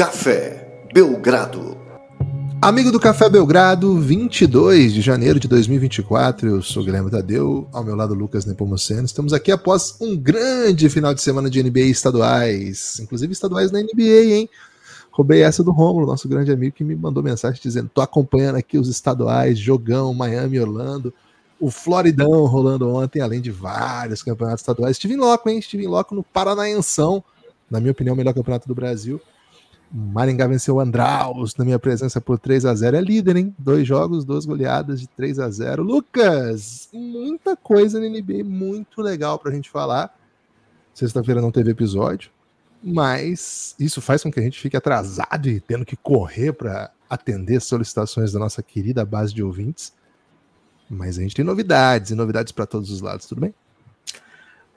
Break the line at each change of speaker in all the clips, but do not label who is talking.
Café Belgrado.
Amigo do Café Belgrado, 22 de janeiro de 2024. Eu sou Guilherme Tadeu, ao meu lado Lucas Nepomuceno. Estamos aqui após um grande final de semana de NBA estaduais, inclusive estaduais na NBA, hein? Roubei essa do Romulo, nosso grande amigo, que me mandou mensagem dizendo: tô acompanhando aqui os estaduais, jogão, Miami, Orlando, o Floridão rolando ontem, além de vários campeonatos estaduais. Estive em loco, hein? Estive em loco no Paranaenção, na minha opinião, o melhor campeonato do Brasil. Maringá venceu o Andraus na minha presença por 3 a 0 É líder, hein? Dois jogos, duas goleadas de 3 a 0 Lucas, muita coisa na NBA, muito legal pra gente falar. Sexta-feira não teve episódio, mas isso faz com que a gente fique atrasado e tendo que correr para atender solicitações da nossa querida base de ouvintes. Mas a gente tem novidades e novidades para todos os lados, tudo bem?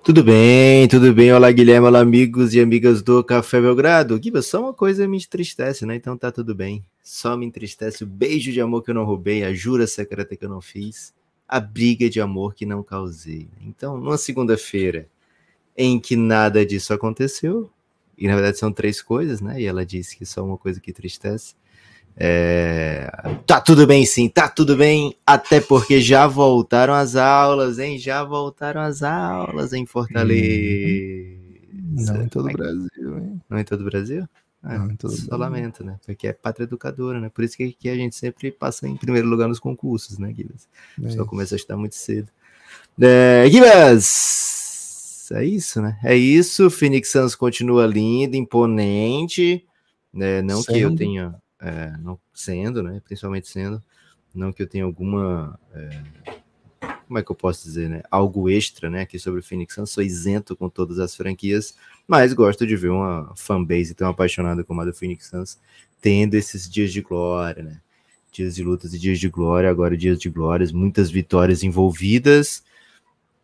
Tudo bem, tudo bem. Olá, Guilherme, olá, amigos e amigas do Café Belgrado. Guiba, só uma coisa me entristece, né? Então tá tudo bem. Só me entristece o beijo de amor que eu não roubei, a jura secreta que eu não fiz, a briga de amor que não causei. Então, numa segunda-feira em que nada disso aconteceu, e na verdade são três coisas, né? E ela disse que só uma coisa que entristece. É... Tá tudo bem, sim, tá tudo bem, até porque já voltaram as aulas, hein? Já voltaram as aulas em Fortaleza.
Não em todo o Brasil, hein?
Não em todo o Brasil? É,
Não em todo
só
Brasil.
lamento, né? Porque é pátria educadora, né? Por isso que aqui a gente sempre passa em primeiro lugar nos concursos, né, Guilherme?
É
Só começa a estudar muito cedo. É, Gibas! É isso, né? É isso. Phoenix Suns continua lindo, imponente. Né? Não que eu
Sendo.
tenha. É, não sendo, né? Principalmente sendo. Não que eu tenha alguma. é, como é que eu posso dizer, né? Algo extra, né? Aqui sobre o Phoenix Suns. Sou isento com todas as franquias, mas gosto de ver uma fanbase tão apaixonada como a do Phoenix Suns tendo esses dias de glória, né? dias de lutas e dias de glória, agora dias de glórias, muitas vitórias envolvidas.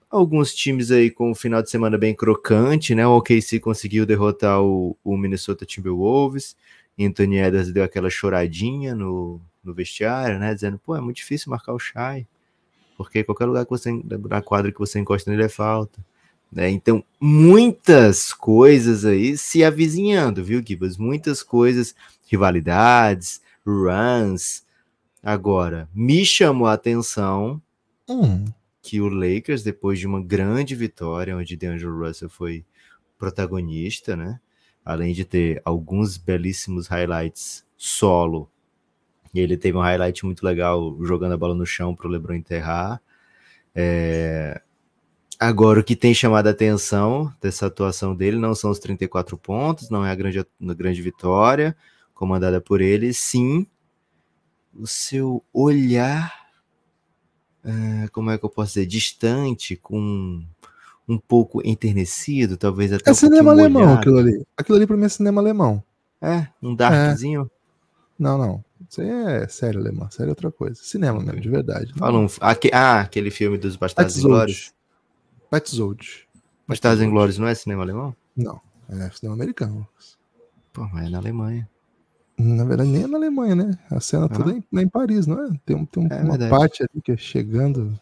Alguns times aí com um final de semana bem crocante, né? O OKC conseguiu derrotar o, o Minnesota Timberwolves. Anthony Edwards deu aquela choradinha no, no vestiário, né? Dizendo, pô, é muito difícil marcar o Shai, porque qualquer lugar que você na quadra que você encosta nele é falta. Né? Então, muitas coisas aí se avizinhando, viu, Gibas? Muitas coisas, rivalidades, runs, Agora, me chamou a atenção
Hum,
que o Lakers, depois de uma grande vitória, onde DeAngelo Russell foi protagonista, né? Além de ter alguns belíssimos highlights solo, ele teve um highlight muito legal jogando a bola no chão para o LeBron enterrar. É, Agora, o que tem chamado a atenção dessa atuação dele não são os 34 pontos, não é a grande, a grande vitória comandada por ele, sim o seu olhar, eh, como é que eu posso dizer, distante, com um pouco enternecido, talvez até
é
um
cinema alemão
molhado.
aquilo ali. Aquilo ali pra mim é cinema alemão.
É, um darkzinho.
Não, não. Isso aí é série alemã. Série é outra coisa. Cinema mesmo, de verdade.
Fala um, aque- ah, aquele filme dos Bastardos Inglórios.
Petzold.
Bastardos Inglórios não é cinema alemão?
Não, é cinema americano.
Pô, mas é na Alemanha.
Na verdade, nem é na Alemanha, né? A cena
Ah.
toda é em, é em Paris, não é? Tem, tem um-
É
uma
verdade.
parte ali que é chegando.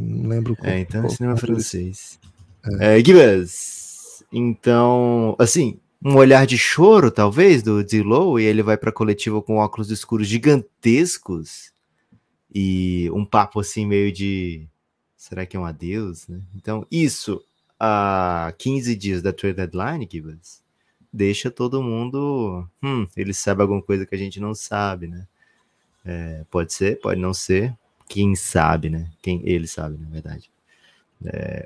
Não lembro qual.
É, então é
qual-
cinema
qual-
francês. É, Gibas, então, assim, um olhar de choro, talvez, do Zillow, e ele vai pra coletiva com óculos escuros gigantescos e um papo assim meio de será que é um adeus, né? Então, isso a 15 dias da trade deadline, Gibas, deixa todo mundo, hum, ele sabe alguma coisa que a gente não sabe, né? É, pode ser, pode não ser, quem sabe, né? Quem ele sabe, na verdade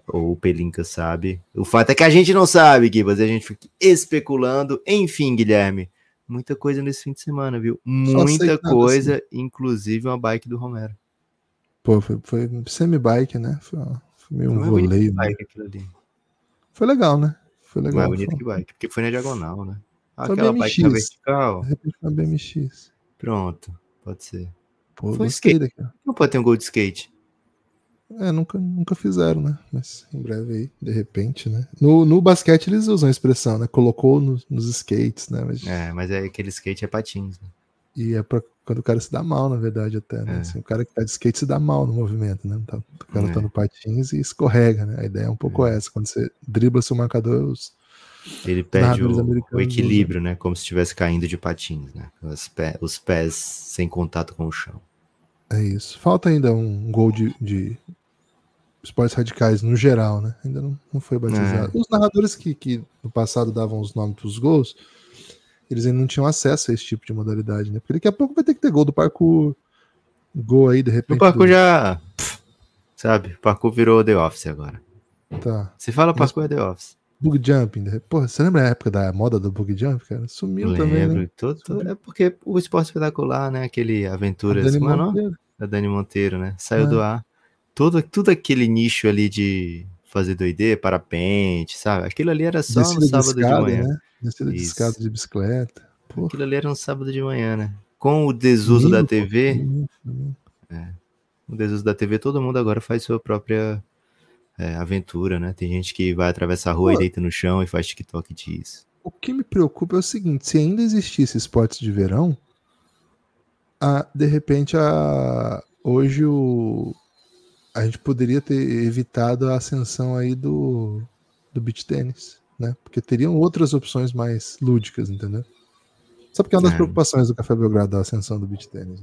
ou o Pelinka sabe. O fato é que a gente não sabe, Gibas, e a gente fica especulando. Enfim, Guilherme, muita coisa nesse fim de semana, viu? Muita coisa, inclusive uma bike do Romero.
Pô, foi, foi semi-bike, né? Foi, foi meio um
Não é bonito
voleio. né?
bike aquilo ali.
Foi legal, né? Foi legal.
Não é bonito
foi-
que bike, porque foi na diagonal, né? Aquela bike na
BMX.
vertical.
De repente foi uma BMX.
Pronto, pode ser.
Pô,
Foi
gostei
skate.
daquela.
Não pode ter um gol de skate.
É, nunca, nunca fizeram, né? Mas em breve aí, de repente, né? No, no basquete eles usam a expressão, né? Colocou nos, nos skates, né? Mas,
É, mas é aquele skate é patins. Né?
E é pra quando o cara se dá mal, na verdade, até, né?
É.
Assim, o cara que tá de skate se dá mal no movimento, né? Tá, o cara
É.
tá no patins e escorrega, né? A ideia é um pouco essa. Quando você dribla seu marcador, os,
Ele perde o, o, equilíbrio, né? Como se estivesse caindo de patins, né? Os, pé, os, pés sem contato com o chão.
É isso. Falta ainda um gol de, de esportes radicais no geral, né? Ainda não, não foi batizado. É. Os narradores que, que no passado davam os nomes para os gols, eles ainda não tinham acesso a esse tipo de modalidade, né? Porque daqui a pouco vai ter que ter gol do parkour, gol aí de repente.
O parkour do... já, sabe? O parkour virou The Office agora.
Tá.
Se fala parkour Mas... é The Office.
Bug jumping, porra, você lembra a época da moda do bug jump, cara? Sumiu Lembro, também, né?
Todo, todo, é porque o esporte espetacular, né? Aquele aventuras, mano, é da Dani Monteiro, né? Saiu é. do ar. Todo, tudo aquele nicho ali de fazer doideira, parapente, sabe? Aquilo ali era só Descida no sábado de, escada, de manhã. Né?
Descida de escada de bicicleta.
Porra. Aquilo ali era um sábado de manhã, né? Com o desuso da TV. É, o desuso da TV, todo mundo agora faz sua própria é, aventura, né? Tem gente que vai atravessar a rua Pô, e deita no chão e faz TikTok disso.
O que me preocupa é o seguinte: se ainda existisse esportes de verão, a, de repente a, hoje o, a gente poderia ter evitado a ascensão aí do, do beach tênis, né? Porque teriam outras opções mais lúdicas, entendeu? Só porque é uma das é. preocupações do Café Belgrado da ascensão do beach tênis.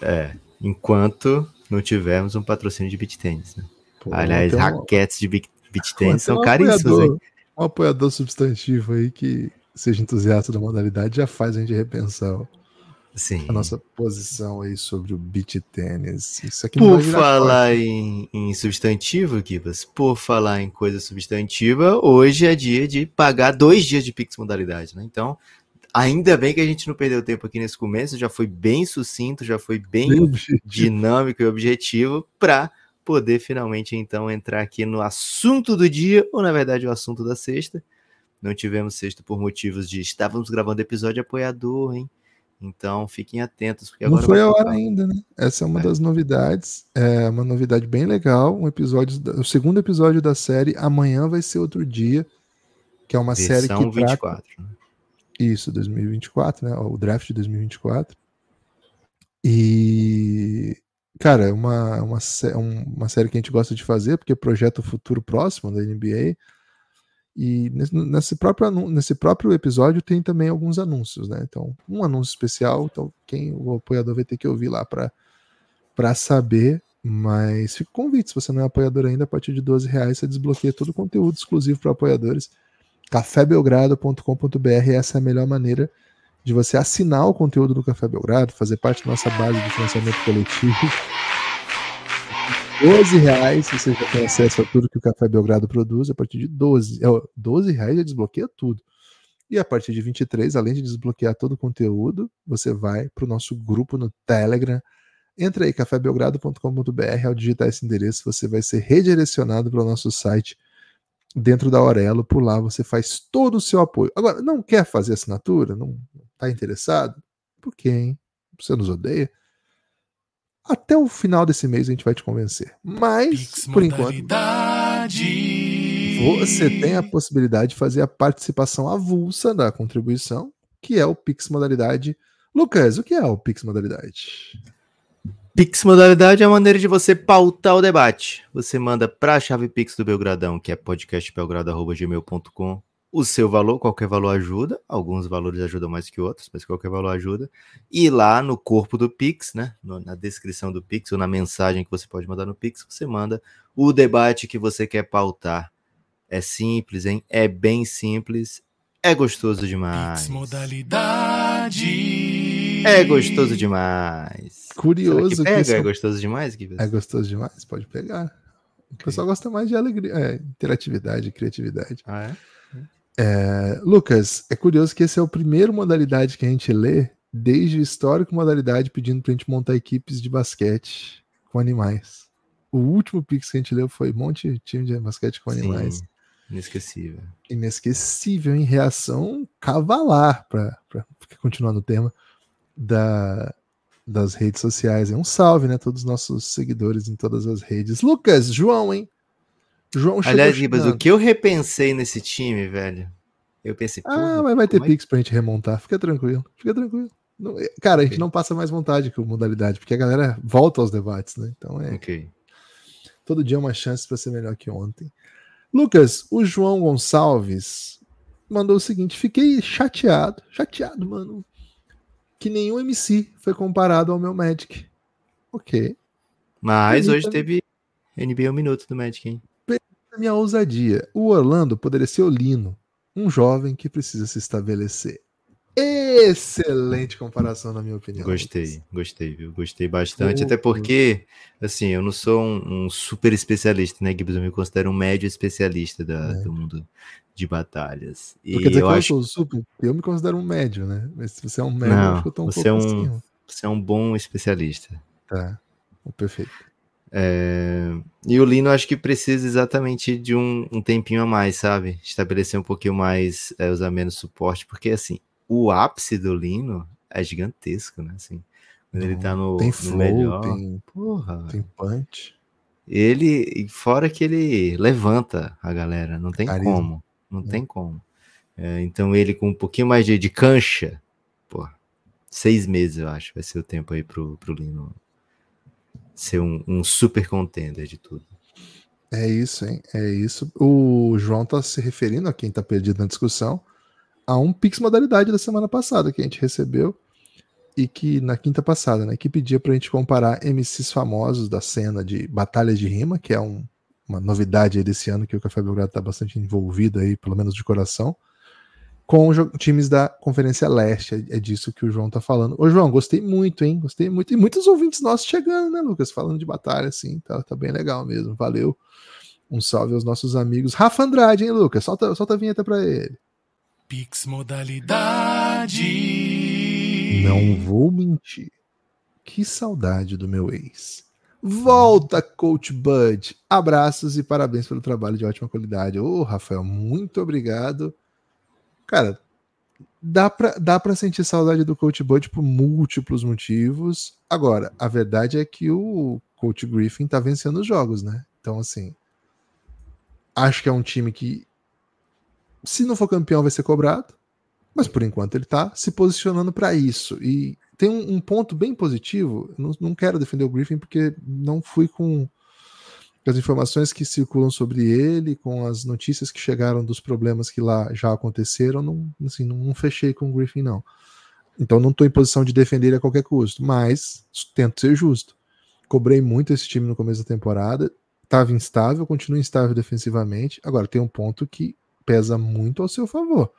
É, enquanto não tivermos um patrocínio de beach tênis, né? Pô, Aliás, raquetes de beach tênis são um caríssimos?
Um apoiador substantivo aí que seja entusiasta da modalidade já faz a gente repensar ó. Sim. a nossa posição aí sobre o beach tênis. Isso aqui
por falar em, em, substantivo, Kibas, por falar em coisa substantiva, hoje é dia de pagar dois dias de Pix modalidade, né? Então, ainda bem que a gente não perdeu tempo aqui nesse começo, já foi bem sucinto, já foi bem, bem dinâmico e objetivo para poder finalmente então entrar aqui no assunto do dia, ou na verdade o assunto da sexta. Não tivemos sexta por motivos de estávamos gravando episódio apoiador, hein? Então fiquem atentos. Porque
Não foi a hora ainda, né? Essa é uma é. das novidades. É uma novidade bem legal. Um episódio, o segundo episódio da série. Amanhã vai ser outro dia. Que é uma Versão série que.
24. Trata... Né?
Isso, 2024, né? O draft de 2024. E. Cara, é uma, uma, uma série que a gente gosta de fazer, porque projeta o futuro próximo da NBA. E nesse próprio, nesse próprio episódio tem também alguns anúncios, né? Então, um anúncio especial, então quem o apoiador vai ter que ouvir lá para saber. Mas fica convite, se você não é apoiador ainda, a partir de 12 reais você desbloqueia todo o conteúdo exclusivo para apoiadores. cafébelgrado.com.br, essa é a melhor maneira de você assinar o conteúdo do Café Belgrado, fazer parte da nossa base de financiamento coletivo 12 reais você já tem acesso a tudo que o Café Belgrado produz. A partir de 12, 12 é, reais já desbloqueia tudo. E a partir de 23, além de desbloquear todo o conteúdo, você vai para o nosso grupo no Telegram. Entra aí, cafébelgrado.com.br. Ao digitar esse endereço, você vai ser redirecionado para o nosso site dentro da Aurelo. Por lá você faz todo o seu apoio. Agora, não quer fazer assinatura? Não está interessado? Por quê, hein? Você nos odeia? Até o final desse mês a gente vai te convencer. Mas, por enquanto, você tem a possibilidade de fazer a participação avulsa da contribuição, que é o Pix Modalidade. Lucas, o que é o Pix Modalidade?
Pix Modalidade é a maneira de você pautar o debate. Você manda para a chave Pix do Belgradão, que é podcastbelgrado.gmail.com o seu valor, qualquer valor ajuda, alguns valores ajudam mais que outros, mas qualquer valor ajuda. E lá no corpo do Pix, né, na descrição do Pix ou na mensagem que você pode mandar no Pix, você manda o debate que você quer pautar. É simples, hein? É bem simples. É gostoso demais. Pix modalidade. É gostoso demais.
Curioso
que pega? Que É gostoso demais,
É gostoso demais, pode pegar. O pessoal gosta mais de alegria, é, interatividade, criatividade.
Ah, é?
É, Lucas, é curioso que esse é o primeiro modalidade que a gente lê desde o histórico modalidade pedindo pra gente montar equipes de basquete com animais. O último Pix que a gente leu foi monte time de basquete com animais. Sim,
inesquecível.
Inesquecível em reação cavalar, para continuar no tema, da, das redes sociais. É um salve, né? Todos os nossos seguidores em todas as redes. Lucas, João, hein?
João Aliás, Ribas, o que eu repensei nesse time, velho? Eu pensei,
ah, mas vai ter é... Pix pra gente remontar. Fica tranquilo, fica tranquilo. Não, é, cara, a gente não passa mais vontade com modalidade, porque a galera volta aos debates, né? Então é.
Ok.
Todo dia é uma chance para ser melhor que ontem. Lucas, o João Gonçalves mandou o seguinte: fiquei chateado, chateado, mano, que nenhum MC foi comparado ao meu Magic. Ok.
Mas hoje teve NBA um minuto do Magic, hein?
Minha ousadia. O Orlando poderia ser o Lino, um jovem que precisa se estabelecer. Excelente comparação, na minha opinião.
Gostei, gostei, viu? Gostei bastante. Até porque, assim, eu não sou um, um, super especialista, né, Gibbs? Eu me considero um médio especialista da, é. do mundo de batalhas.
E quer dizer eu que acho... eu sou super, eu me considero um médio, né? Mas se você é um médio, não, acho que eu tô um
você pouco é um, assim. Você é um bom especialista.
Tá, perfeito.
É... E o Lino acho que precisa exatamente de um, um tempinho a mais, sabe? Estabelecer um pouquinho mais, é, usar menos suporte, porque assim, o ápice do Lino é gigantesco, né? Assim, quando Não, ele tá no,
tem
no
flow,
melhor.
Tem,
porra.
tem punch.
Ele, fora que ele levanta a galera, não tem Carisma. como. Não é. tem como. É, então ele com um pouquinho mais de, de cancha, pô, seis meses eu acho vai ser o tempo aí pro, pro Lino ser um, um super contender de tudo.
É isso, hein? É isso. O João tá se referindo a quem tá perdido na discussão a um Pix modalidade da semana passada que a gente recebeu e que na quinta passada, né, que pedia para a gente comparar MCs famosos da cena de batalhas de rima, que é um, uma novidade desse ano que o Café Belgrado está bastante envolvido aí, pelo menos de coração, com times da Conferência Leste. É, é disso que o João tá falando. Ô, João, gostei muito, hein? Gostei muito. E muitos ouvintes nossos chegando, né, Lucas? Falando de batalha, assim, tá, tá bem legal mesmo. Valeu. Um salve aos nossos amigos. Rafa Andrade, hein, Lucas? Solta, solta a vinheta para ele.
Pix modalidade.
Não vou mentir. Que saudade do meu ex. Volta, Coach Bud. Abraços e parabéns pelo trabalho de ótima qualidade. Ô, oh, Rafael, muito obrigado. Cara, dá pra, dá pra sentir saudade do Coach Bud por múltiplos motivos. Agora, a verdade é que o Coach Griffin tá vencendo os jogos, né? Então, assim, acho que é um time que se não for campeão, vai ser cobrado. Mas por enquanto ele está se posicionando para isso. E tem um, um, ponto bem positivo. Não, não quero defender o Griffin porque não fui com as informações que circulam sobre ele, com as notícias que chegaram dos problemas que lá já aconteceram. Não, assim, não, não fechei com o Griffin, não. Então não estou em posição de defender ele a qualquer custo. Mas tento ser justo. Cobrei muito esse time no começo da temporada. Estava instável, continua instável defensivamente. Agora tem um ponto que pesa muito ao seu favor.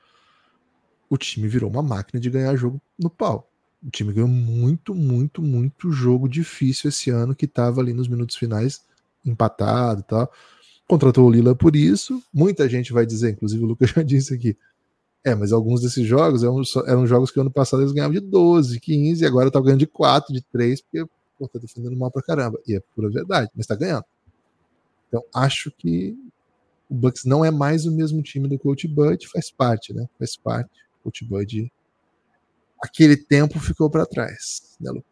O time virou uma máquina de ganhar jogo no pau. O time ganhou muito, muito, muito jogo difícil esse ano que estava ali nos minutos finais empatado e tal. Contratou o Lila por isso. Muita gente vai dizer, inclusive o Lucas já disse aqui. É, mas alguns desses jogos eram, eram jogos que ano passado eles ganhavam de 12, 15, e agora tá ganhando de 4, de 3, porque pô, tá defendendo mal pra caramba. E é pura verdade, mas tá ganhando. Então acho que o Bucks não é mais o mesmo time do Coach Bud, faz parte, né? Faz parte. O Coach Bud, aquele tempo ficou para trás, né, Lu?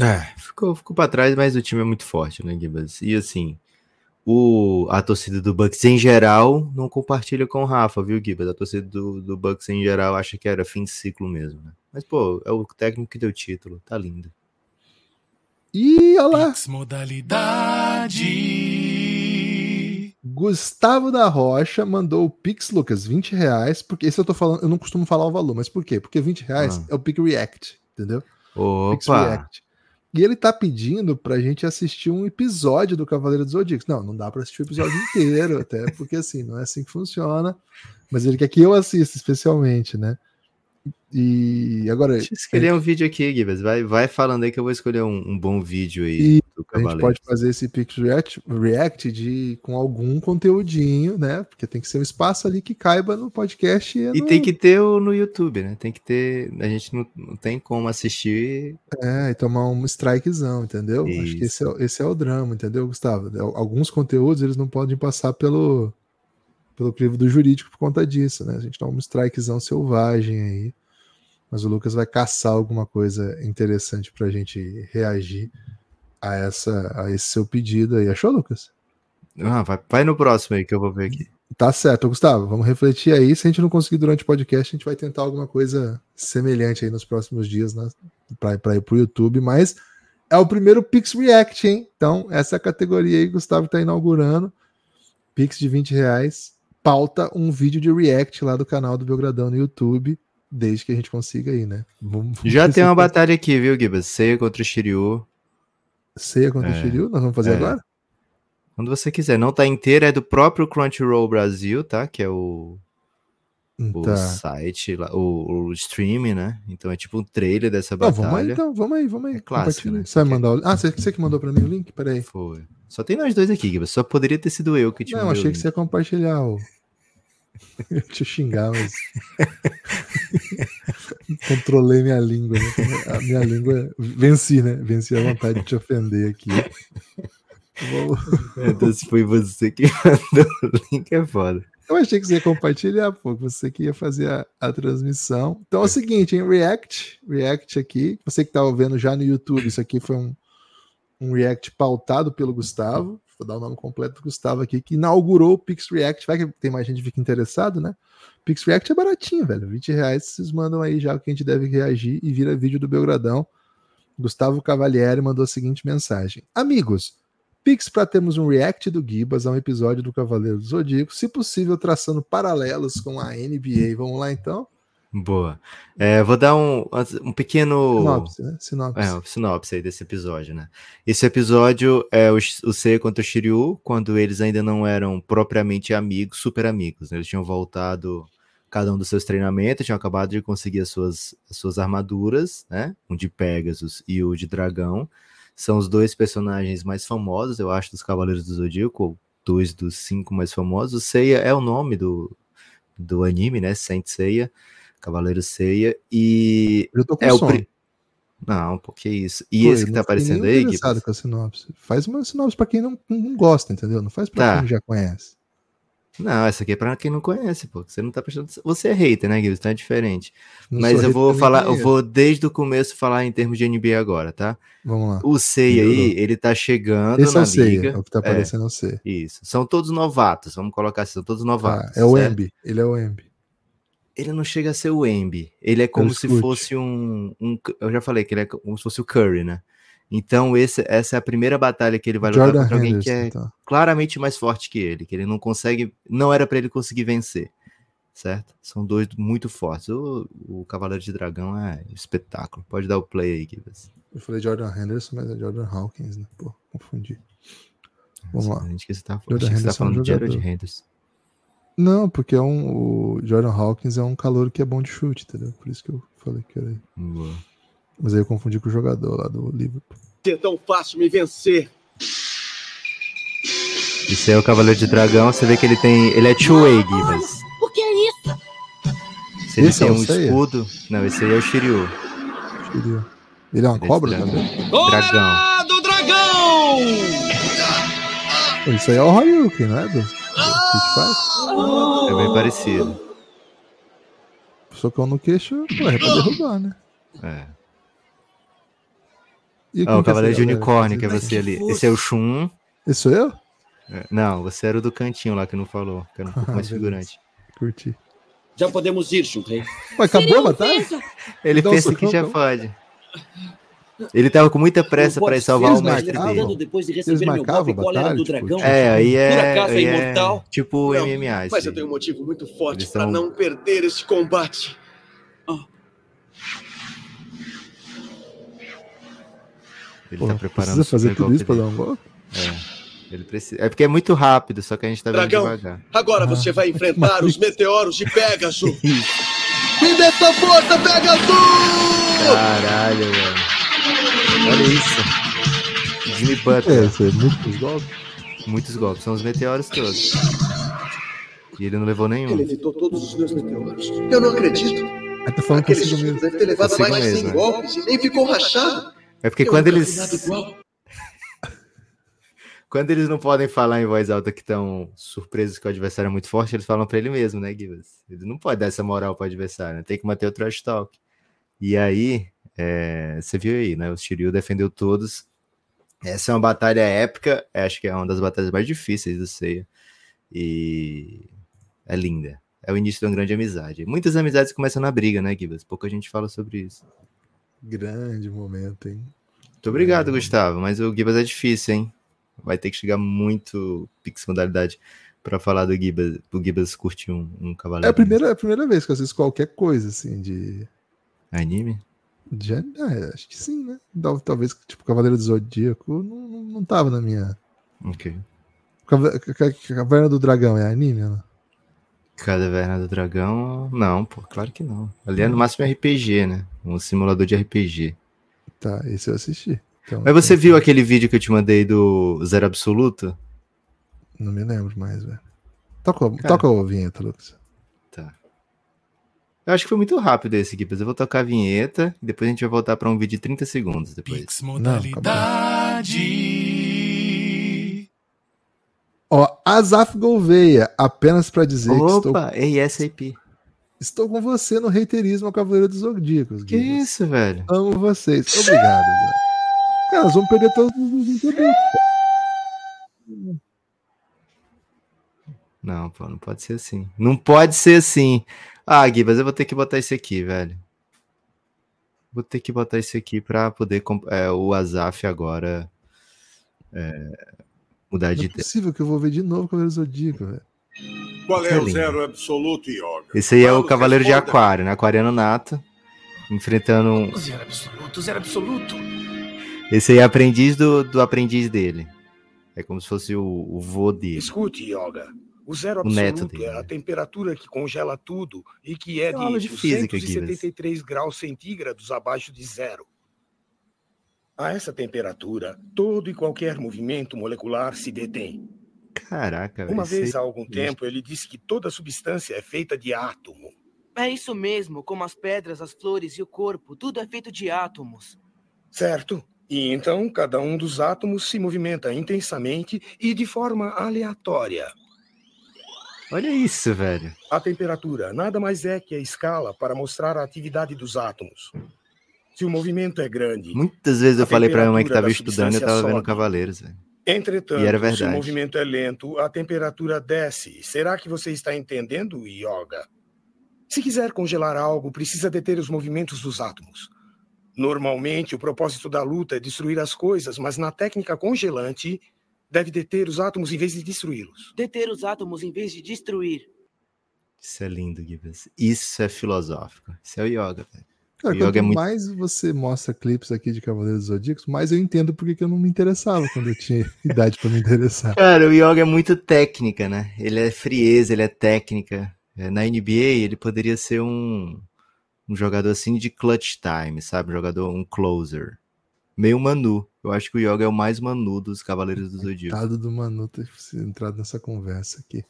É, ficou, ficou para trás, mas o time é muito forte, né, Gibas? E assim, o, a torcida do Bucks em geral não compartilha com o Rafa, viu, Gibas? A torcida do, do Bucks em geral acha que era fim de ciclo mesmo, né? Mas, pô, é o técnico que deu título, tá lindo.
E olha lá.
Modalidade.
Gustavo da Rocha mandou o Pix, Lucas, 20 reais, porque esse eu tô falando, eu não costumo falar o valor, mas por quê? Porque 20 reais ah. é o Pix React, entendeu?
Opa!
E ele tá pedindo pra gente assistir um episódio do Cavaleiro dos Zodíacos. Não, não dá pra assistir o episódio inteiro, até porque assim, não é assim que funciona. Mas ele quer que eu assista, especialmente, né? E agora.
Deixa eu escolher é... um vídeo aqui, Gibbs. Vai, vai falando aí que eu vou escolher um, um bom vídeo aí.
E a gente pode fazer esse Pix React, React de, com algum conteúdinho, né? Porque tem que ser um espaço ali que caiba no podcast.
E,
e
no... tem que ter o, no YouTube, né? Tem que ter. A gente não, não tem como assistir.
É, e tomar um strikezão, entendeu? Isso. Acho que esse é, esse é o drama, entendeu, Gustavo? Alguns conteúdos eles não podem passar pelo pelo crivo do jurídico por conta disso, né? A gente dá um strikezão selvagem aí. Mas o Lucas vai caçar alguma coisa interessante para a gente reagir a, essa, a esse seu pedido aí. Achou, Lucas?
Ah, vai, vai no próximo aí que eu vou ver aqui.
Tá certo, Gustavo. Vamos refletir aí. Se a gente não conseguir durante o podcast, a gente vai tentar alguma coisa semelhante aí nos próximos dias, né? Para ir pro YouTube. Mas é o primeiro Pix React, hein? Então, essa é a categoria aí que o Gustavo está inaugurando. Pix de 20 reais pauta um vídeo de react lá do canal do Belgradão no YouTube, desde que a gente consiga aí, né? Vamos, vamos
Já tem uma batalha aqui, viu, Gibas? Seiya contra o Shiryu.
Ceia contra o
É.
Shiryu, nós vamos fazer
É.
agora?
Quando você quiser. Não tá inteira, é do próprio Crunchyroll Brasil, tá? Que é o, o
Tá.
site, o, o streaming, né? Então é tipo um trailer dessa
Não,
batalha.
vamos aí então, vamos aí, vamos aí.
É clássico, né?
Você vai mandar o... Ah, você, você que mandou pra mim o link? Peraí.
Foi. Só tem nós dois aqui, Gibas. Só poderia ter sido eu que te
Não,
o
achei que
link.
você ia compartilhar o. Eu xingar, mas. Controlei minha língua, né? A minha língua. Venci, né? Venci a vontade de te ofender aqui. Vou-
Então, se foi você que mandou o link, é foda.
Eu achei que você ia compartilhar, pô. Você que ia fazer a, a transmissão. Então é o seguinte, hein? React. React aqui. Você que estava vendo já no YouTube, isso aqui foi um, um React pautado pelo Gustavo. Vou dar o nome completo do Gustavo aqui, que inaugurou o Pix React. Vai que tem mais gente que fica interessado, né? Pix React é baratinho, velho. 20 reais vocês mandam aí já o que a gente deve reagir e vira vídeo do Belgradão. Gustavo Cavalieri mandou a seguinte mensagem: Amigos, Pix para termos um react do Gibas a um episódio do Cavaleiro do Zodíaco, se possível traçando paralelos com a NBA. Vamos lá então?
Boa. É, vou dar um, um pequeno.
Sinopse, né? Sinopse.
É, o sinopse aí desse episódio, né? Esse episódio é o, o Seiya contra o Shiryu, quando eles ainda não eram propriamente amigos, super amigos, né? Eles tinham voltado cada um dos seus treinamentos, tinham acabado de conseguir as suas, as suas armaduras, né? Um de Pegasus e o de Dragão. São os dois personagens mais famosos, eu acho, dos Cavaleiros do Zodíaco, ou dois dos cinco mais famosos. O Seiya é o nome do, do anime, né? Saint Seiya, Cavaleiro Seiya, e
Eu tô com
é o pri- Não, pô, que isso. E
Pô,
esse que tá aparecendo aí, Gui?
com a sinopse. Faz uma sinopse pra quem não, não gosta, entendeu? Não faz pra
Tá.
quem já conhece.
Não, essa aqui é pra quem não conhece, pô. Você não tá prestando. Você é hater, né, Gui? Então é diferente.
Não
Mas eu vou falar, eu vou desde o começo falar em termos de NBA agora, tá?
Vamos lá.
O Sei aí, ele tá chegando
Esse é
na
o Seiya,
liga.
é o que tá aparecendo é o C.
Isso. São todos novatos, vamos colocar assim, são todos
Tá,
novatos.
é o? Embi. Ele é o Embi.
Ele não chega a ser o Embi. Ele é como se fosse um, um. Eu já falei que ele é como se fosse o Curry, né? Então, esse, essa é a primeira batalha que ele vai lutar contra alguém
Henderson.
que é
tá.
claramente mais forte que ele, que ele não consegue, não era para ele conseguir vencer, certo? São dois muito fortes. O, o Cavaleiro de Dragão é espetáculo. Pode dar o play aí, Gibas.
Eu falei Jordan Henderson, mas é Jordan Hawkins, né? Pô, confundi. Vamos lá.
Gente, que você tá,
Jordan
tá
Henderson é um
falando de
jogador.
Henderson.
Não, porque é um, o Jordan Hawkins é um calor que é bom de chute, entendeu? Por isso que eu falei que era ele.
Boa.
Mas aí eu confundi com o jogador lá do Liverpool.
ser tão fácil me vencer.
Esse é o Cavaleiro de Dragão, você vê que ele tem, ele é two-way, Gibas.
O que é isso?
Se ele
Esse é
tem
o
um
Seiya?
escudo, não, esse aí é o Shiryu,
Queria. Ele é uma
Ele é
cobra
dragão.
também?
Dragão.
do dragão!
Isso aí é o Ryuken, não é? Street Fighter?
É bem parecido.
Socão no queixo, pô, é pra derrubar, né?
É.
E
Ah, o
é
Cavaleiro de? Unicórnio, que é
Mas
você ali. Esse é o Shun.
Esse sou eu?
É, Não, você era o do cantinho lá que não falou, que era um pouco mais
Beleza.
figurante.
Curti.
Já podemos ir, Shunrei.
Ué, acabou
Seria
a batalha?
beijo.
Ele
um
pensa que já
então.
pode. Ele tava com muita pressa
Não
pra ir
pode
salvar o mestre
marcavam.
dele.
Depois de receber meu golpe,
batalha,
do
tipo,
dragão?
É, aí é,
acaso é
aí
imortal?
tipo
Não,
MMA.
Mas
assim.
eu tenho um motivo muito forte para
são-
não perder este combate.
Ele
Pô,
tá preparando
precisa fazer tudo isso pra
golpe
dar um golpe?
É, ele precisa. É porque é muito rápido, só que a gente tá vendo
Dragão.
devagar.
Agora
Ah,
você vai enfrentar os meteoros de Pégaso.
Me dê tua força, Pegasus!
Caralho, velho. Olha isso. Jimmy
É,
Butler.
isso aí, muitos golpes.
Muitos golpes. São os meteoros todos. E ele não levou
Ele
nenhum.
evitou todos os meus meteoros.
Eu não acredito.
Aí tá falando
Aquele
consigo mesmo.
deve ter levado
Consigo
mais de 100
mesmo, é.
golpes e nem ficou rachado.
É porque
Eu
quando eles. Quando eles não podem falar em voz alta que estão surpresos que o adversário é muito forte, eles falam pra ele mesmo, né, Gibas? Ele não pode dar essa moral pro adversário, né? tem que manter o trash talk. E aí, é, você viu aí, né? O Shiryu defendeu todos. Essa é uma batalha épica, acho que é uma das batalhas mais difíceis do Seiya. E é linda. É o início de uma grande amizade. Muitas amizades começam na briga, né, Gibas? Pouca gente fala sobre isso.
Grande momento, hein?
Muito obrigado, Gustavo. Mas o Gibas é difícil, hein? Vai ter que chegar muito Pix modalidade pra falar do Gibas, o Gibas curtir um, um
É
cavaleiro.
a primeira, é a primeira vez que eu assisto qualquer coisa, assim, de.
Anime?
De é, acho que sim, né? Tal- Talvez, tipo, Cavaleiro do Zodíaco não, não, não tava na minha.
Ok.
Caverna do Dragão é anime, né?
Caverna do Dragão, não, pô, claro que não. Ali é no máximo RPG, né? Um simulador de RPG.
Tá, esse eu assisti. Então,
Mas você
então,
viu aquele vídeo que eu te mandei do Zero Absoluto?
Não me lembro mais, velho. Toca,
Cara.
toca a vinheta, Lucas.
Eu acho que foi muito rápido esse aqui, mas eu vou tocar a vinheta e depois a gente vai voltar pra um vídeo de 30 segundos depois.
Pix modalidade.
Ó, Azaf Gouveia, apenas pra dizer que estou,
Opa, ASAP.
estou com você no reiterismo ao Cavaleiro dos Zodíacos.
Que
Guilherme.
isso, velho?
Amo vocês. Obrigado, velho. Cara, nós vamos perder todos os.
Não, pô, não pode ser assim. Não pode ser assim. Ah, Gui, mas eu vou ter que botar esse aqui, velho. Vou ter que botar esse aqui pra poder é, o Azaf agora é, mudar
Não
de
é
ideia.
possível que eu vou ver de novo o Cavaleiro Zodíaco, velho.
Qual é
Que
o
lindo.
zero absoluto, Yoga?
Esse aí é o
Vamos,
Cavaleiro de. Aquário, né? Aquariano nato. Enfrentando. um-
Zero absoluto, zero absoluto.
Esse aí é aprendiz do, do aprendiz dele. É como se fosse o, o vô dele.
Escute, Yoga. O zero
O neto
absoluto
dele,
é a
né?
temperatura que congela tudo e que é
É
de
de física,
273 graus centígrados abaixo de zero. A essa temperatura, todo e qualquer movimento molecular se detém.
Caraca, velho.
Uma vez
aí-
há algum tempo, ele disse que toda substância é feita de átomo.
É isso mesmo, como as pedras, as flores e o corpo, tudo é feito de átomos.
Certo? E então cada um dos átomos se movimenta intensamente e de forma aleatória.
Olha isso, velho.
A temperatura nada mais é que a escala para mostrar a atividade dos átomos. Se o movimento é grande,
Muitas vezes eu falei pra minha mãe que
temperatura
tava
da
estudando e eu
substância
tava vendo. Cavaleiros, velho.
entretanto,
E era
se o
verdade.
movimento é lento, a temperatura desce. Será que você está entendendo, Yoga? Se quiser congelar algo, precisa deter os movimentos dos átomos. Normalmente, o propósito da luta é destruir as coisas, mas na técnica congelante, deve deter os átomos em vez de destruí-los.
Deter os átomos em vez de destruir.
Isso é lindo, Gibbs. Isso é filosófico. Isso é o yoga, velho.
Cara,
O yoga
quanto
é muito-
mais você mostra clipes aqui de Cavaleiros dos Zodíacos, mais eu entendo porque que eu não me interessava quando eu tinha idade pra me interessar.
Cara, o yoga é muito técnica, né? Ele é frieza, ele é técnica. É, Na NBA, ele poderia ser um, um jogador assim de clutch time, sabe? Um jogador, um closer. Meio Manu. Eu acho que o yoga é o mais Manu dos Cavaleiros do Zodíaco.
Coitado do Manu ter entrado nessa conversa aqui.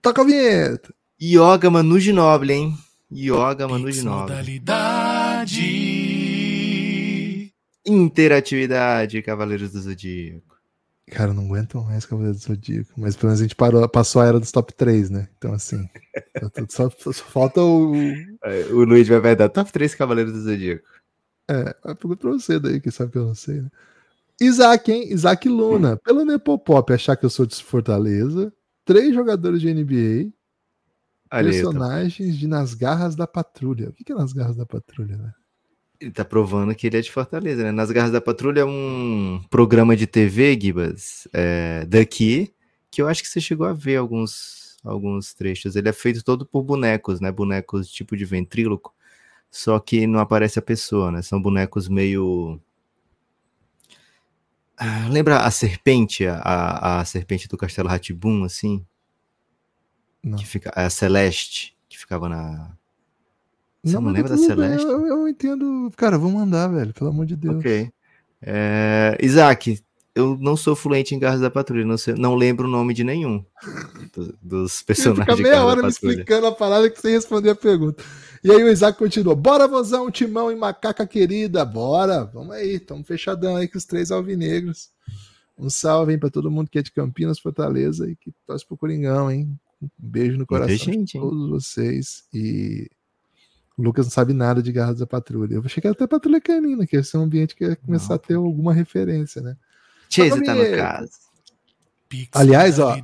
Toca a vinheta!
Yoga Manu Ginóbili, hein? Yoga Manu Ginóbili.
modalidade.
Interatividade, Cavaleiros do Zodíaco.
Cara, eu não aguento mais Cavaleiros do Zodíaco. Mas pelo menos a gente parou, passou a era dos top 3, né? Então, assim. tá só, só falta o.
É, O Luiz vai vai dar top 3 Cavaleiros do Zodíaco.
É, eu pergunto pra você daí, que sabe que eu não sei, né? Isaac, hein? Isaac Luna. Pelo Nepopop achar que eu sou de Fortaleza. Três jogadores de NBA.
Olha aí, eu tô-
personagens de Nas Garras da Patrulha. O que que é Nas Garras da Patrulha, né?
Ele tá provando que ele é de Fortaleza, né? Nas Garras da Patrulha é um programa de TV, Gibas, é, daqui, que eu acho que você chegou a ver alguns, alguns trechos. Ele é feito todo por bonecos, né? Bonecos tipo de ventríloco, só que não aparece a pessoa, né? São bonecos meio. Ah, lembra a serpente, a, a serpente do Castelo Ratibum, assim?
Não.
Que fica, a Celeste, que ficava na. Você não,
mas
lembra da Celeste?
Eu, eu entendo. Cara, vou mandar, velho. Pelo amor de Deus.
Ok. É, Isaac, eu não sou fluente em Garras da Patrulha, não, sei- não lembro o nome de nenhum do- dos
Você
personagens
fica
de
meia hora me explicando a parada que sem responder a pergunta. E aí o Isaac continua. Bora, vozão, timão e macaca querida. Bora. Vamos aí. Tamo fechadão aí com os três alvinegros. Um salve, hein, pra todo mundo que é de Campinas, Fortaleza e que torce pro Coringão, hein? Um beijo no coração
gente,
de
hein?
todos vocês. E o Lucas não sabe nada de Garras da Patrulha. Eu achei que era até Patrulha Canina, que ia ser um ambiente que ia começar
Não,
a ter alguma referência, né?
Chase tá no caso.
Aliás, ó.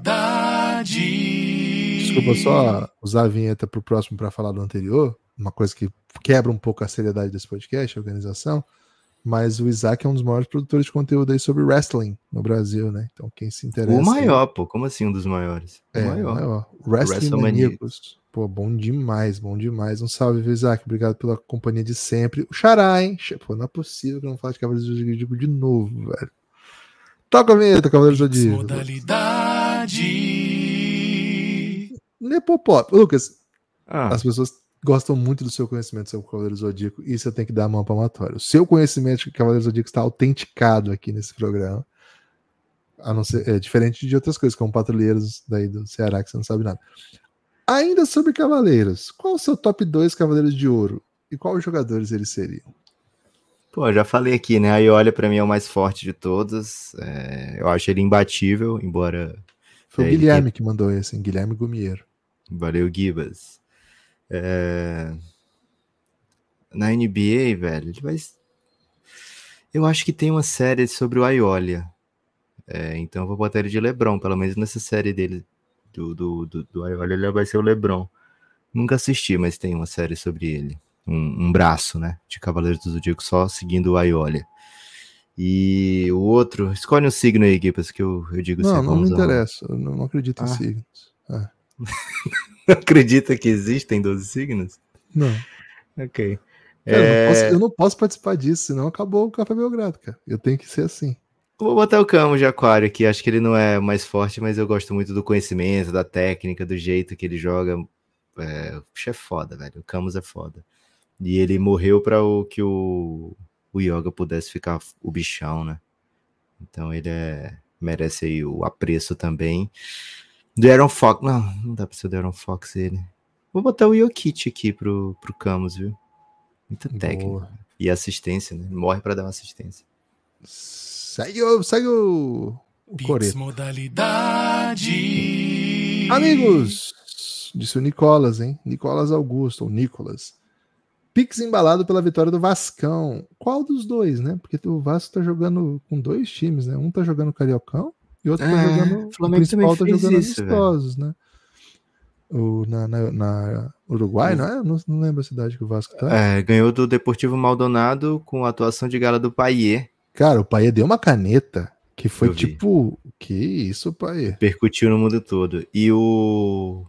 Desculpa só usar a vinheta pro próximo para falar do anterior, uma coisa que quebra um pouco a seriedade desse podcast, a organização. Mas o Isaac é um dos maiores produtores de conteúdo aí sobre wrestling no Brasil, né? Então quem se interessa.
O maior, pô. Como assim um dos maiores? O
É,
maior.
maior. Wrestling. Maníacos. Pô, bom demais, bom demais. Um salve, Isaac. Obrigado pela companhia de sempre. O Xará, hein? Pô, não é possível que eu não fale de Cavaleiros do Zodíaco de novo, velho. Toca a vinheta, Cavaleiros do Zodíaco.
Modalidade.
Nepopop. Lucas,
Ah,
as pessoas gostam muito do seu conhecimento sobre o Cavaleiro Zodíaco e você tem que dar a mão palmatória. O seu conhecimento de Cavaleiro Zodíaco está autenticado aqui nesse programa. A não ser, é diferente de outras coisas, como patrulheiros daí do Ceará, que você não sabe nada. Ainda sobre Cavaleiros, qual o seu top 2 Cavaleiros de Ouro? E quais jogadores eles seriam?
Pô, eu já falei aqui, né? A Iolia pra mim é o mais forte de todos. É, eu acho ele imbatível, embora.
Foi
É,
o
ele
Guilherme que mandou esse, hein? Guilherme Gumiero.
Valeu, Gibas. É, Na NBA, velho, ele vai. Eu acho que tem uma série sobre o Aiolia. É, então eu vou botar ele de Lebron, pelo menos nessa série dele do, do, do, do Aiolia, ele vai ser o Lebron. Nunca assisti, mas tem uma série sobre ele. Um, um braço, né? De Cavaleiros do Zodíaco só seguindo o Aiolia. E o outro, escolhe um signo aí, Gibas, que eu, eu digo
Não,
é
não me interessa. Eu não, acredito em
Ah.
signos. É.
Não acredita que existem 12 signos?
Não.
Ok.
Cara, eu, não
É,
posso, eu não posso participar disso, senão acabou o Café Belgrado, cara. Eu tenho que ser assim.
Vou botar o Camus de Aquário aqui. Acho que ele não é mais forte, mas eu gosto muito do conhecimento, da técnica, do jeito que ele joga. É, puxa, é foda, velho. O Camus é foda. E ele morreu para o que o, o Yoga pudesse ficar o bichão, né? Então ele é, merece aí o apreço também. Do Aaron Fox. Não, não dá pra ser o do Aaron Fox ele. Vou botar o Jokic aqui pro, pro Camus, viu? Muita técnica.
Boa.
E assistência, né? Morre pra dar uma assistência.
Segue o, segue o,
Pix modalidade.
Amigos, disse o Nicolas, hein? Nicolas Augusto, ou Nicolas. Pix embalado pela vitória do Vascão. Qual dos dois, né? Porque o Vasco tá jogando com dois times, né? Um tá jogando Cariocão e outro tá
É,
jogando.
o
O
Flamengo
principal tá jogando
isso, velho.
amistosos, né? O, na, na, na Uruguai, não é? Não, não lembro a cidade que o Vasco tá.
É, ganhou do Deportivo Maldonado com a atuação de gala do Paier.
Cara, o Paia deu uma caneta que foi
Eu vi.
tipo. Que isso, Paia?
Percutiu no mundo todo. E o,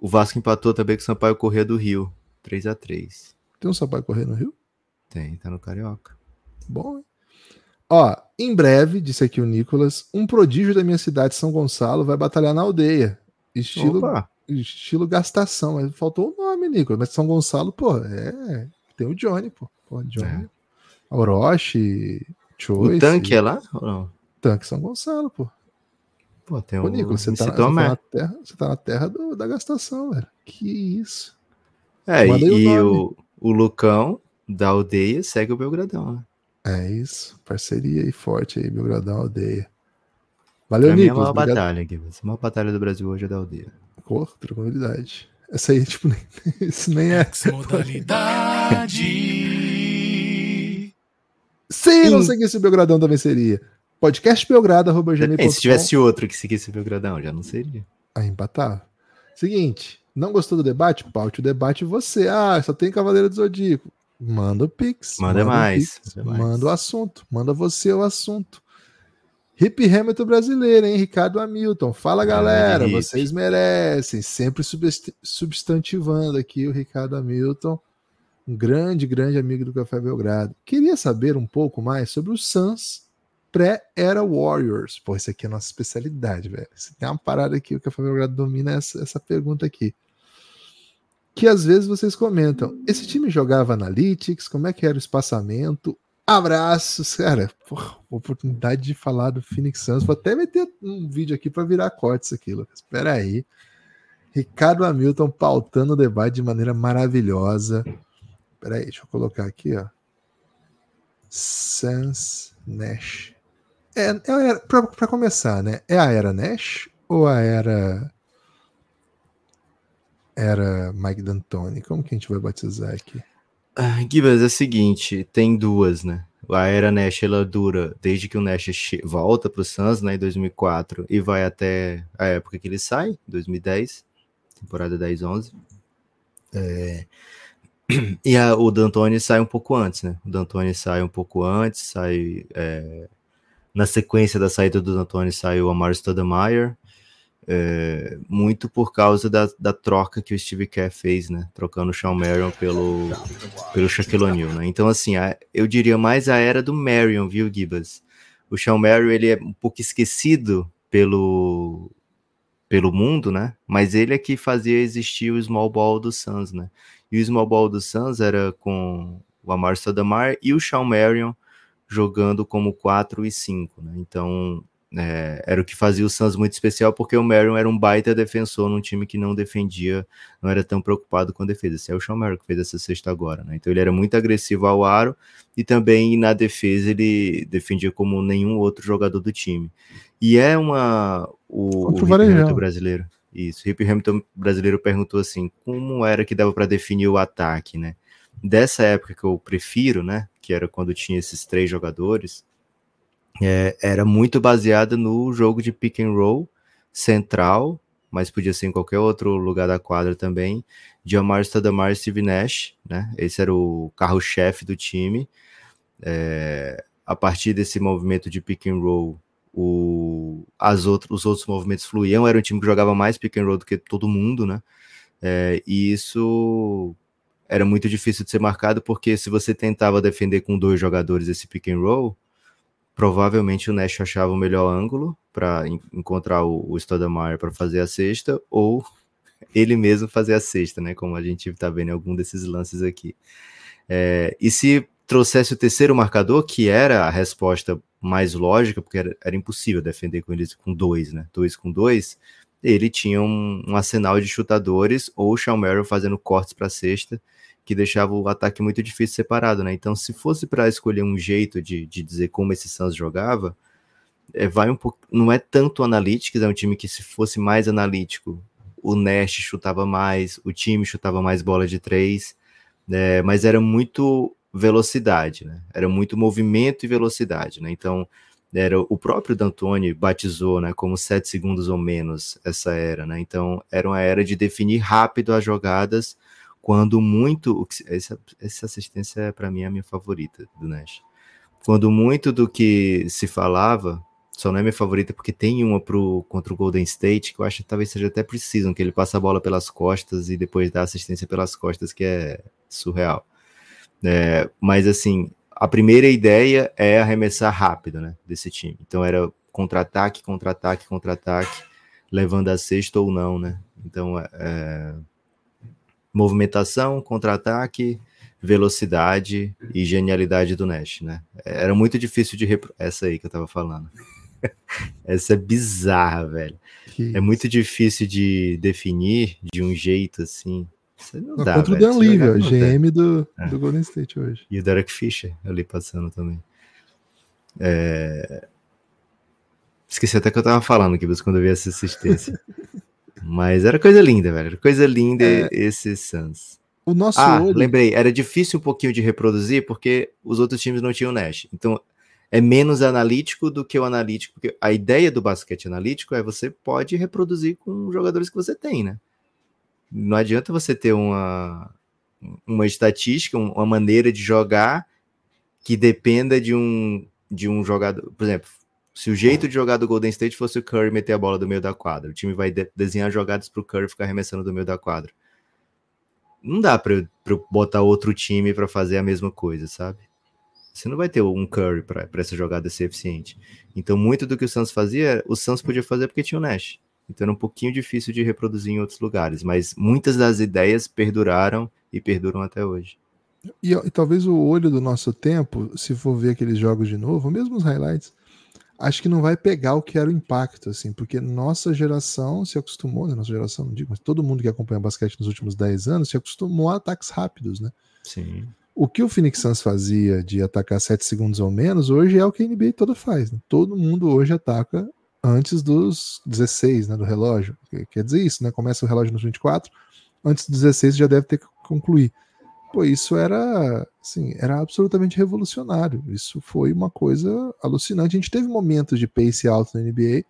o Vasco empatou também com o Sampaio Corrêa do Rio. 3 a 3
Tem um Sampaio correr no Rio?
Tem, tá no Carioca.
Bom, hein? Ó, em breve, disse aqui o Nicolas, um prodígio da minha cidade, São Gonçalo, vai batalhar na aldeia. Estilo,
Opa,
estilo gastação. Mas faltou o nome, Nicolas. Mas São Gonçalo, pô, é. Tem o Johnny, pô. pô Johnny. Orochi, Choice.
o tanque é lá? ou não?
Tanque São Gonçalo, pô.
Pô, tem
Ô,
o
Nicolas, você tá, você tá na terra, você tá na terra do- da gastação, velho. Que isso.
É,
o
e,
nome.
o, o Lucão da aldeia segue o Belgradão, né?
É isso. Parceria aí forte aí, Belgradão Aldeia. Valeu,
Pra mim é a
Nicolas.
maior
obrigado.
batalha, Guilherme. A maior batalha do Brasil hoje é da aldeia.
Pô, tranquilidade. Essa aí, tipo, nem, isso nem é.
Modalidade.
Se não
Sim.
seguisse o Belgradão também seria. Podcast Belgrado, arroba
Depende,
gmail.com.
se tivesse outro que seguisse o Belgradão, já não seria.
Ah, empatava. Seguinte, não gostou do debate? Paute o debate você. Ah, só tem Cavaleiro do Zodíaco. Manda o Pix.
Manda
o
mais,
Pix,
manda.
Manda o assunto. Manda você o assunto. Hip Hamilton brasileiro, hein? Ricardo Hamilton. Fala,
Grande
galera.
Hip.
Vocês merecem. Sempre subst- substantivando aqui o Ricardo Hamilton. Um grande, grande amigo do Café Belgrado. Queria saber um pouco mais sobre o Suns pré-era Warriors. Pô, isso aqui é a nossa especialidade, velho. Se tem uma parada aqui, o Café Belgrado domina essa, essa pergunta aqui. Que às vezes vocês comentam, esse time jogava Analytics, como é que era o espaçamento? Abraços, cara. Porra, oportunidade de falar do Phoenix Suns. Vou até meter um vídeo aqui para virar corte isso aqui, Lucas. Espera aí. Ricardo Hamilton pautando o debate de maneira maravilhosa. Espera aí, deixa eu colocar aqui, ó. Suns Nash. É, é para começar, né? É a era Nash ou a era era Mike D'Antoni? Como que a gente vai batizar aqui?
Ah, é o seguinte, tem duas, né? A era Nash, ela dura desde que o Nash volta pro Suns, né, em 2004, e vai até a época que ele sai, 2010, temporada 10-11. É... E a, o D'Antoni sai um pouco antes, né? O D'Antoni sai um pouco antes, sai é, na sequência da saída do D'Antoni sai o Amar Stoudemire, é, muito por causa da, da, troca que o Steve Kerr fez, né? Trocando o Sean Marion pelo, pelo Shaquille O'Neal, né? Então, assim, a, eu diria mais a era do Marion, viu, Gibas? O Sean Marion, ele é um pouco esquecido pelo, pelo mundo, né? Mas ele é que fazia existir o small ball do Suns, né? E o small ball do Suns era com o Amar Stoudemire e o Sean Marion jogando como 4 e 5, né? Então, é, era o que fazia o Suns muito especial, porque o Marion era um baita defensor num time que não defendia, não era tão preocupado com a defesa. Esse é o Sean Marion que fez essa sexta agora, né? Então ele era muito agressivo ao aro e também na defesa ele defendia como nenhum outro jogador do time. E é uma o, o Hamilton brasileiro. Isso, o Hip Hamilton brasileiro perguntou assim, como era que dava para definir o ataque, né? Dessa época que eu prefiro, né, que era quando tinha esses três jogadores, é, era muito baseada no jogo de pick and roll central, mas podia ser em qualquer outro lugar da quadra também, de Amar Stoudemire e Steve Nash, né? Esse era o carro-chefe do time. É, a partir desse movimento de pick and roll, o, as outro, os outros movimentos fluíam, era um time que jogava mais pick and roll do que todo mundo, né? É, e isso era muito difícil de ser marcado, porque se você tentava defender com dois jogadores esse pick and roll, provavelmente o Nash achava o melhor ângulo para encontrar o, o Stoudemire para fazer a cesta, ou ele mesmo fazer a cesta, né? Como a gente está vendo em algum desses lances aqui. É, e se trouxesse o terceiro marcador, que era a resposta mais lógica, porque era, era impossível defender com eles com dois, né? Dois com dois, ele tinha um, um arsenal de chutadores, ou o Sean Merrill fazendo cortes para a cesta, que deixava o ataque muito difícil separado, né? Então, se fosse para escolher um jeito de, de dizer como esse Suns jogava, é, vai um pouco, não é tanto analítico, é um time que se fosse mais analítico, o Nash chutava mais, o time chutava mais bola de três, né? mas era muito velocidade, né? Era muito movimento e velocidade, né? Então, era o próprio D'Antoni batizou, né, como sete segundos ou menos essa era, né? Então, era uma era de definir rápido as jogadas quando muito. Essa, essa assistência é para mim a minha favorita do Nash. Quando muito do que se falava, só não é minha favorita porque tem uma pro, contra o Golden State que eu acho que talvez seja até preciso, que ele passa a bola pelas costas e depois dá assistência pelas costas, que é surreal. É, mas assim, a primeira ideia é arremessar rápido, né, desse time. Então era contra-ataque, contra-ataque, contra-ataque, levando a sexta ou não, né? Então, é, movimentação, contra-ataque, velocidade e genialidade do Nash, né? Era muito difícil de repro... essa aí que eu tava falando. essa é bizarra, velho. Que é muito difícil de definir de um jeito assim. Você não, não dá,
contra velho. o Dan Levy, GM do, é. do Golden State hoje.
E o Derek Fisher ali passando também. É... Esqueci até que eu tava falando aqui, quando eu vi essa assistência. Mas era coisa linda, velho. Era coisa linda é... esse Suns.
O nosso
ah, olho... lembrei, era difícil um pouquinho de reproduzir porque os outros times não tinham Nash. Então é menos analítico do que o analítico, porque a ideia do basquete analítico é você pode reproduzir com os jogadores que você tem, né? Não adianta você ter uma, uma estatística, uma maneira de jogar que dependa de um, de um jogador. Por exemplo, se o jeito de jogar do Golden State fosse o Curry meter a bola do meio da quadra, o time vai de desenhar jogadas para o Curry ficar arremessando do meio da quadra. Não dá para botar outro time para fazer a mesma coisa, sabe? Você não vai ter um Curry para essa jogada ser eficiente. Então, muito do que o Suns fazia, o Suns podia fazer porque tinha o Nash. Então, era um pouquinho difícil de reproduzir em outros lugares. Mas muitas das ideias perduraram e perduram até hoje.
E, e talvez o olho do nosso tempo, se for ver aqueles jogos de novo, mesmo os highlights, acho que não vai pegar o que era o impacto, assim, porque nossa geração se acostumou, né, nossa geração, não digo, mas todo mundo que acompanha basquete nos últimos 10 anos se acostumou a ataques rápidos, né?
Sim.
O que o Phoenix Suns fazia de atacar 7 segundos ou menos, hoje é o que a NBA toda faz. Né? Todo mundo hoje ataca antes dos 16 né, do relógio. Quer dizer isso, né? Começa o relógio nos 24, antes dos 16 já deve ter que concluir. Pô, isso era, assim, era absolutamente revolucionário. Isso foi uma coisa alucinante. A gente teve momentos de pace alto na NBA,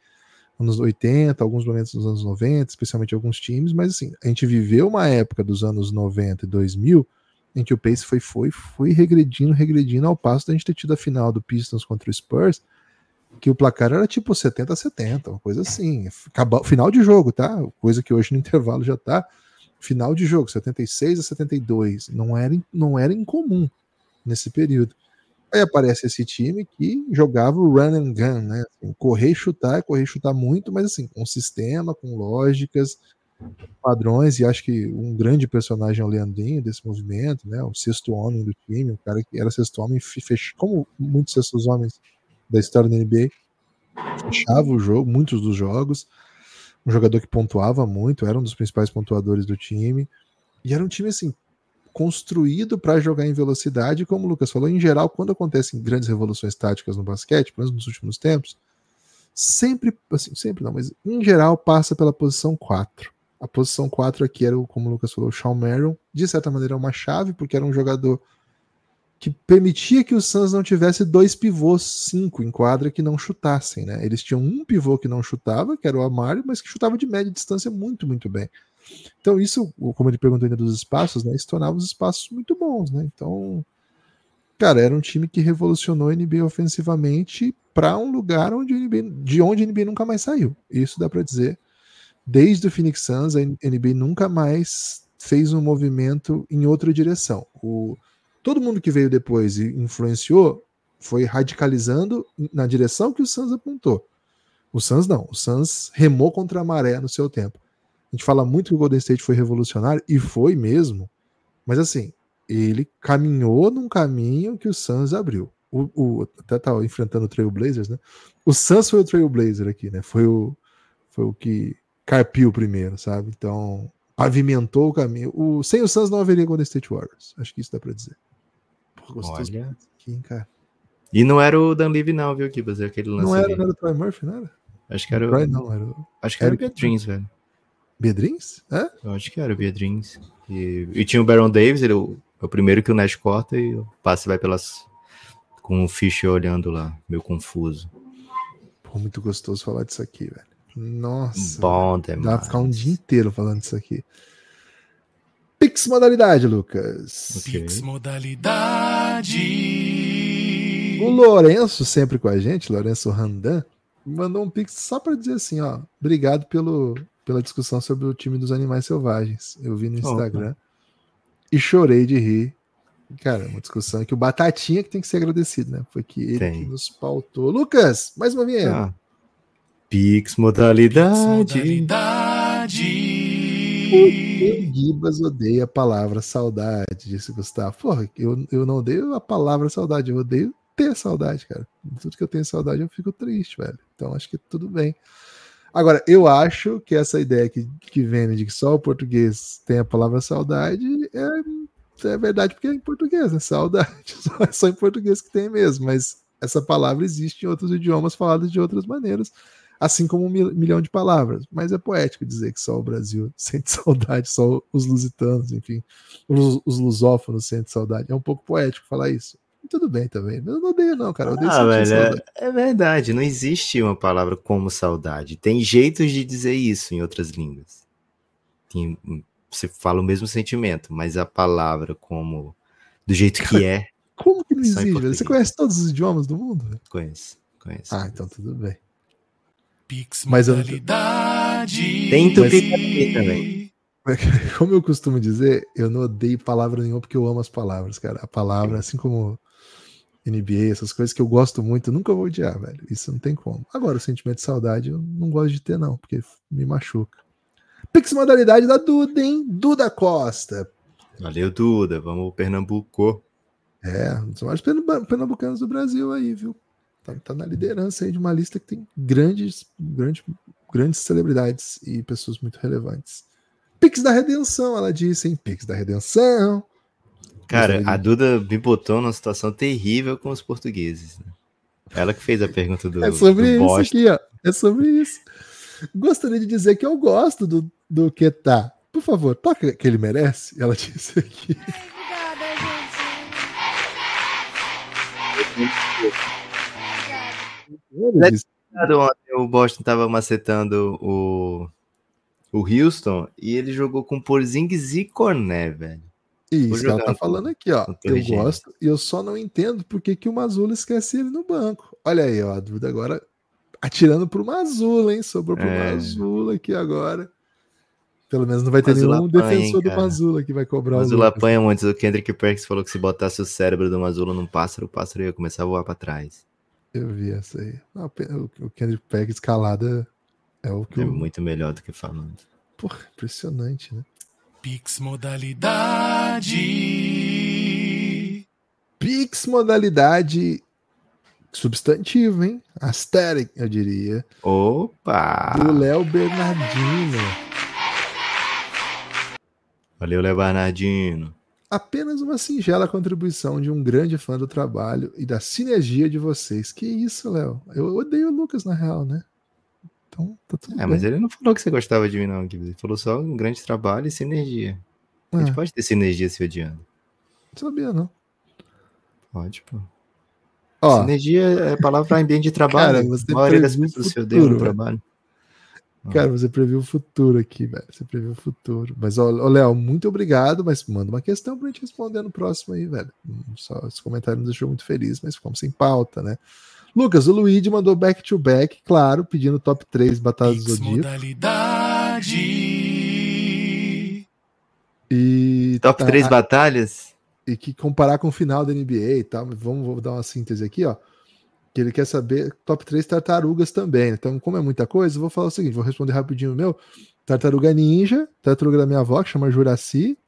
anos 80, alguns momentos nos anos 90, especialmente alguns times, mas assim, a gente viveu uma época dos anos 90 e 2000 em que o pace foi, foi, foi regredindo, regredindo, ao passo da gente ter tido a final do Pistons contra o Spurs, que o placar era tipo 70 a 70, uma coisa assim. Final de jogo, tá? Coisa que hoje no intervalo já tá. Final de jogo, 76 a 72. Não era, não era incomum nesse período. Aí aparece esse time que jogava o run and gun, né? Assim, correr e chutar, correr e chutar muito, mas assim, com sistema, com lógicas, padrões, e acho que um grande personagem é o Leandrinho desse movimento, né? O sexto homem do time, o cara que era sexto homem, fech... como muitos sextos homens da história da NBA, fechava o jogo, muitos dos jogos, um jogador que pontuava muito, era um dos principais pontuadores do time, e era um time assim, construído para jogar em velocidade, como o Lucas falou, em geral, quando acontecem grandes revoluções táticas no basquete, pelo menos nos últimos tempos, sempre, assim, sempre não, mas em geral passa pela posição 4. A posição 4 aqui era, como o Lucas falou, o Sean Merrill, de certa maneira uma chave, porque era um jogador que permitia que o Suns não tivesse dois pivôs 5 em quadra que não chutassem, né? Eles tinham um pivô que não chutava, que era o Amário, mas que chutava de média distância muito, muito bem. Então, isso, como ele perguntou ainda dos espaços, né? Isso tornava os espaços muito bons, né? Então, cara, era um time que revolucionou a NBA ofensivamente para um lugar onde NBA, de onde a NBA nunca mais saiu. Isso dá para dizer. Desde o Phoenix Suns, a NBA nunca mais fez um movimento em outra direção. O, todo mundo que veio depois e influenciou foi radicalizando na direção que o Suns apontou. O Suns não, o Suns remou contra a maré no seu tempo. A gente fala muito que o Golden State foi revolucionário, e foi mesmo, mas assim, ele caminhou num caminho que o Suns abriu. O, o, até tá enfrentando o Trailblazers, né? O Suns foi o Trailblazer aqui, né? Foi o, foi o que carpiu primeiro, sabe? Então, pavimentou o caminho. O, sem o Suns não haveria Golden State Warriors. Acho que isso dá pra dizer.
Gostoso Olha.
Aqui, cara.
E não era o Dan Levy, não, viu, Kibas? Aquele lance.
Não era, não era o Troy Murphy, não era?
Acho que era o.
Não, era o...
Acho que era, era o Dreams, velho.
Bedrins? É?
Eu acho que era o Bedrins. E, e tinha o Baron Davis, ele é o, é o primeiro que o Nash corta e o passe vai pelas. com o Fischer olhando lá, meio confuso.
Pô, muito gostoso falar disso aqui, velho. Nossa.
Bom demais. Dá
pra ficar um dia inteiro falando disso aqui. Pix modalidade, Lucas.
Okay. Pix modalidade.
O Lourenço, sempre com a gente, Lourenço Randan, mandou um pix só para dizer assim, ó, obrigado pelo pela discussão sobre o time dos animais selvagens. Eu vi no Instagram e chorei de rir. Cara, uma discussão que o Batatinha que tem que ser agradecido, né? Foi que ele que nos pautou. Lucas, mais uma vinheta. Ah.
Pix modalidade. Pix
modalidade.
O Gibas odeia a palavra saudade, disse Gustavo. Porra, eu, eu não odeio a palavra saudade, eu odeio ter saudade, cara. Tudo que eu tenho saudade eu fico triste, velho. Então acho que tudo bem. Agora, eu acho que essa ideia que, que vem de que só o português tem a palavra saudade é, é verdade porque é em português, né? Saudade. Só, é só em português que tem mesmo, mas essa palavra existe em outros idiomas falados de outras maneiras, assim como um milhão de palavras. Mas é poético dizer que só o Brasil sente saudade, só os lusitanos, enfim, os, os lusófonos sentem saudade. É um pouco poético falar isso tudo bem também. Eu não odeio, não, cara. Eu odeio
ah, velho, é, é, verdade. Não existe uma palavra como saudade. Tem jeitos de dizer isso em outras línguas. Tem, você fala o mesmo sentimento, mas a palavra como do jeito que é.
Como que não existe? Você conhece todos os idiomas do mundo?
Conheço, conheço.
Ah, então tudo bem.
Pix mas eu... Tem
tupi também.
Como eu costumo dizer, eu não odeio palavra nenhuma porque eu amo as palavras, cara. A palavra, assim como NBA, essas coisas que eu gosto muito, eu nunca vou odiar, velho. Isso não tem como. Agora, o sentimento de saudade eu não gosto de ter, não, porque me machuca. Pix modalidade da Duda, hein? Duda Costa.
Valeu, Duda. Vamos Pernambuco.
É, um dos maiores pernambucanos do Brasil aí, viu? Tá, tá, na liderança aí de uma lista que tem grandes, grandes, grandes celebridades e pessoas muito relevantes. Pix da Redenção, ela disse, hein? Pix da Redenção.
Cara, a Duda me botou numa situação terrível com os portugueses. Né? Ela que fez a pergunta do.
É sobre do isso aqui, ó. É sobre isso. Gostaria de dizer que eu gosto do, do que tá. Por favor, toca que ele merece. Ela disse aqui.
Obrigada. O Boston tava macetando o, o Houston e ele jogou com Porzingis e Corné, velho.
E isso que ela tá falando aqui, ó. Eu gosto e eu só não entendo por que, o Mazula esquece ele no banco. Olha aí, ó, a dúvida agora atirando pro Mazula, hein? Sobrou pro
É.
Mazula aqui agora. Pelo menos não vai ter
Mazula
nenhum
apanha,
defensor do. Mazula que vai cobrar o
Mazula apanha muito. O Kendrick Perkins falou que se botasse o cérebro do Mazula num pássaro, o pássaro ia começar a voar pra trás.
Eu vi essa aí. O Kendrick Peck escalada é o que
É
o...
muito melhor do que falando.
Porra, impressionante, né?
Pix modalidade.
Pix modalidade substantivo, hein? Aesthetic, eu diria.
Opa!
Do Léo Bernardino.
Valeu, Léo Bernardino.
Apenas uma singela contribuição de um grande fã do trabalho e da sinergia de vocês. Que isso, Léo? Eu odeio o Lucas, na real, né? Então, tá tudo
É,
bem.
mas ele não falou que você gostava de mim, não. Guilherme. Ele falou só um grande trabalho e sinergia. A gente
Ah,
pode ter sinergia se odiando.
não sabia, não.
Pode, pô.
Ó,
Sinergia é palavra para ambiente de trabalho.
Cara, você
a maioria das pessoas se odeiam no trabalho.
Cara, você previu o futuro aqui, velho. Você previu o futuro. Mas, ó, Léo, muito obrigado, mas manda uma questão pra gente responder no próximo aí, velho. Hum, Só esse comentário nos deixou muito feliz, mas ficamos sem pauta, né? Lucas, o Luigi mandou back to back, claro, pedindo top 3 Batalhas do Zodíaco.
modalidade.
E
Top
tá-
3 batalhas?
e que comparar com o final da NBA e tal. Vamos vou dar uma síntese aqui, ó. Que ele quer saber top 3 tartarugas também. Então, como é muita coisa, eu vou falar o seguinte: vou responder rapidinho o meu. Tartaruga Ninja, tartaruga da minha avó, que chama Juraci.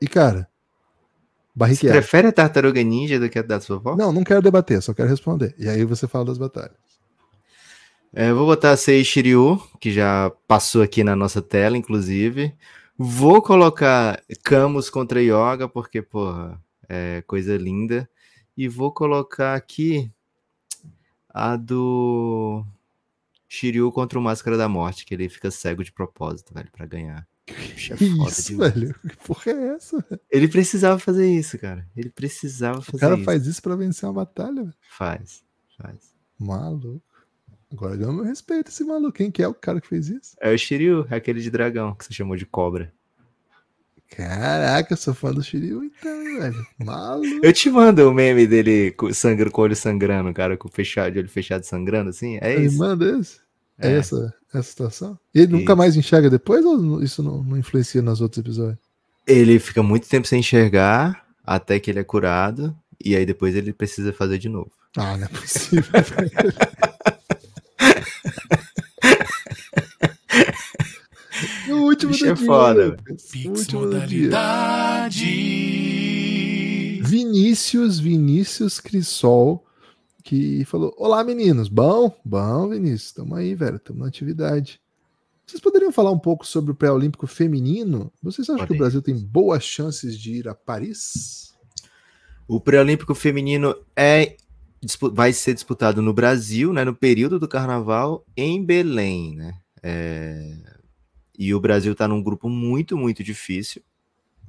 E, cara,
Você
Barriqueira.
prefere a tartaruga ninja do que a da sua avó?
Não, não quero debater, só quero responder. E aí você fala das batalhas.
É, vou botar a Sei Shiryu, que já passou aqui na nossa tela, inclusive. Vou colocar Camus contra Yoga, porque, porra, é coisa linda. E vou colocar aqui a do Shiryu contra o Máscara da Morte, que ele fica cego de propósito, velho, pra ganhar. É
Que isso,
demais.
velho? Que porra é essa?
Ele precisava fazer isso, cara. Ele precisava fazer
O cara
isso.
faz isso pra vencer uma batalha, velho.
Faz, faz.
Maluco. Agora ganhou meu respeito esse maluco. Quem que é o cara que fez isso?
É o Shiryu, é aquele de dragão, que você chamou de cobra.
Caraca, eu sou fã do Shiryu, então, velho. Maluco.
Eu te mando o meme dele com, sangra, com o olho sangrando, cara, com o fechado, de olho fechado sangrando, assim. É
Ele
isso.
manda esse? É,
É.
essa, essa situação? E ele nunca
Isso.
mais enxerga depois ou isso não, não influencia nos outros episódios?
Ele fica muito tempo sem enxergar, até que ele é curado, e aí depois ele precisa fazer de novo.
Ah, não é possível. velho. no último
Bicho
do
é foda,
Pix modalidade.
Vinícius, Vinícius Crisol, que falou: Olá, meninos. Bom, bom, Vinícius. Tamo aí, velho. Tamo na atividade. Vocês poderiam falar um pouco sobre o pré-olímpico feminino? Vocês acham que o. Brasil tem boas chances de ir a Paris?
O pré-olímpico feminino é vai ser disputado no Brasil, né, no período do carnaval, em Belém, né? É, E o Brasil está num grupo muito, muito difícil.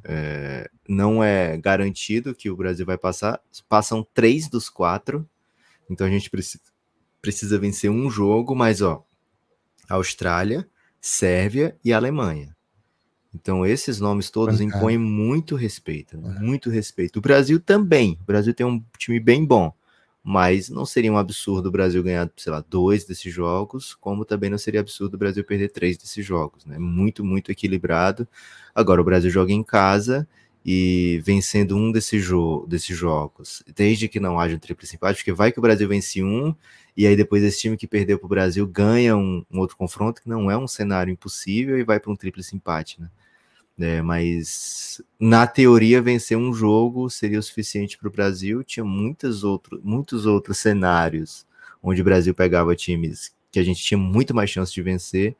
É, Não é garantido que o Brasil vai passar. Passam três dos quatro. Então a gente precisa, precisa vencer um jogo, mas ó, Austrália, Sérvia e Alemanha. Então esses nomes todos impõem muito respeito, né? Muito respeito. O Brasil também. O Brasil tem um time bem bom, mas não seria um absurdo o Brasil ganhar, sei lá, dois desses jogos, como também não seria absurdo o Brasil perder três desses jogos, né? Muito, muito equilibrado. Agora o Brasil joga em casa e vencendo um desses, jo desses jogos, desde que não haja um triplo empate, porque vai que o Brasil vence um e aí depois esse time que perdeu para o Brasil ganha um, um outro confronto que não é um cenário impossível e vai para um triplo empate, né? É, mas na teoria vencer um jogo seria o suficiente para o Brasil. Tinha muitos outros, muitos outros cenários onde o Brasil pegava times que a gente tinha muito mais chance de vencer.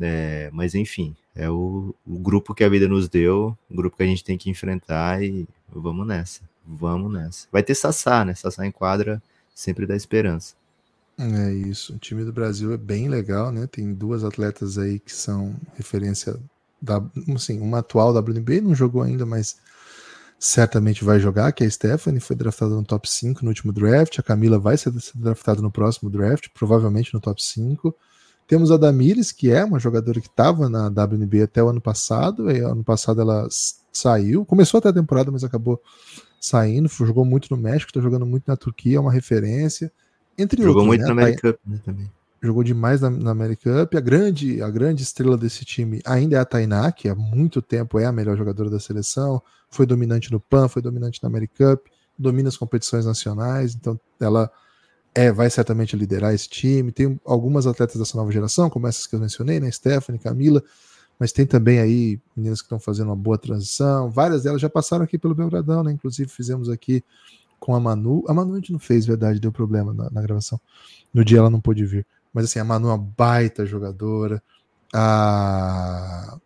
É, mas enfim, é o, o grupo que a vida nos deu, o grupo que a gente tem que enfrentar e vamos nessa, vamos nessa. Vai ter Sassá, né? Sassá em quadra sempre dá esperança.
É isso. O time do Brasil é bem legal, né? Tem duas atletas aí que são referência da, assim, uma atual WNBA, não jogou ainda, mas certamente vai jogar, que é a Stephanie, foi draftada no top 5 no último draft, a Camila vai ser draftada no próximo draft, provavelmente no top 5. Temos a Damires, que é uma jogadora que estava na WNBA até o ano passado, e ano passado ela saiu. Começou até a temporada, mas acabou saindo. Jogou muito no México, tá jogando muito na Turquia, é uma referência. Entre
Jogou
outros,
muito
né?
na
Tá-
American Cup né, também.
Jogou demais na, na Cup. A grande, a grande estrela desse time ainda é a Tainá, que há muito tempo é a melhor jogadora da seleção. Foi dominante no PAN, foi dominante na American Cup, domina as competições nacionais. Então, ela é, vai certamente liderar esse time. Tem algumas atletas dessa nova geração, como essas que eu mencionei, né? Stephanie, Camila. Mas tem também aí meninas que estão fazendo uma boa transição. Várias delas já passaram aqui pelo Belgradão, né? Inclusive fizemos aqui com a Manu. A Manu a gente não fez, verdade, deu problema na, na gravação. No dia ela não pôde vir. Mas assim, a Manu é uma baita jogadora. A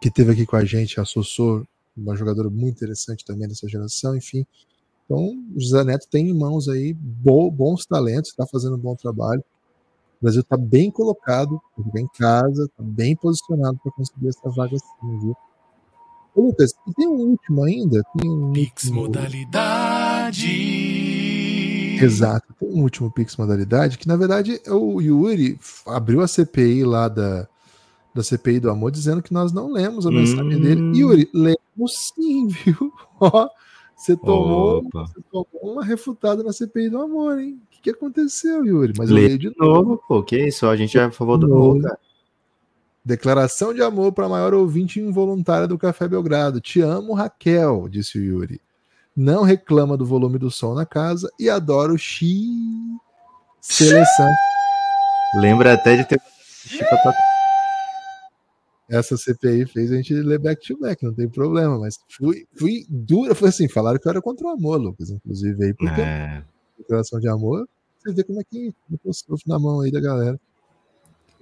que teve aqui com a gente, a Sossô, uma jogadora muito interessante também dessa geração, enfim. Então, o José Neto tem em mãos aí bo- bons talentos, está fazendo um bom trabalho. O Brasil está bem colocado, vai jogar em casa, está bem posicionado para conseguir essa vaga sim, viu? Ô, Lucas, e tem um último ainda? Tem um
Pix
último-
modalidade.
Exato, tem um último Pix modalidade, que na verdade é o Yuri abriu a CPI lá da, da CPI do Amor, dizendo que nós não lemos a mensagem
Hum.
dele. Yuri, lemos sim, viu? Ó, você tomou, você tomou uma refutada na CPI do Amor, hein? O que, que aconteceu, Yuri? Mas eu
Lê
leio de novo.
Novo, pô, que isso? A gente é a favor do
novo,
cara.
Declaração de amor para a maior ouvinte involuntária do Café Belgrado. Te amo, Raquel, disse o Yuri. Não reclama do volume do som na casa e adora o Xi. Seleção.
Lembra até de ter.
Essa CPI fez a gente ler back to back, não tem problema, mas fui, fui dura. Foi assim: falaram que eu era contra o amor, Lucas, inclusive aí, porque
É,
declaração de amor, você vê como é que como é que eu sofro na mão aí da galera.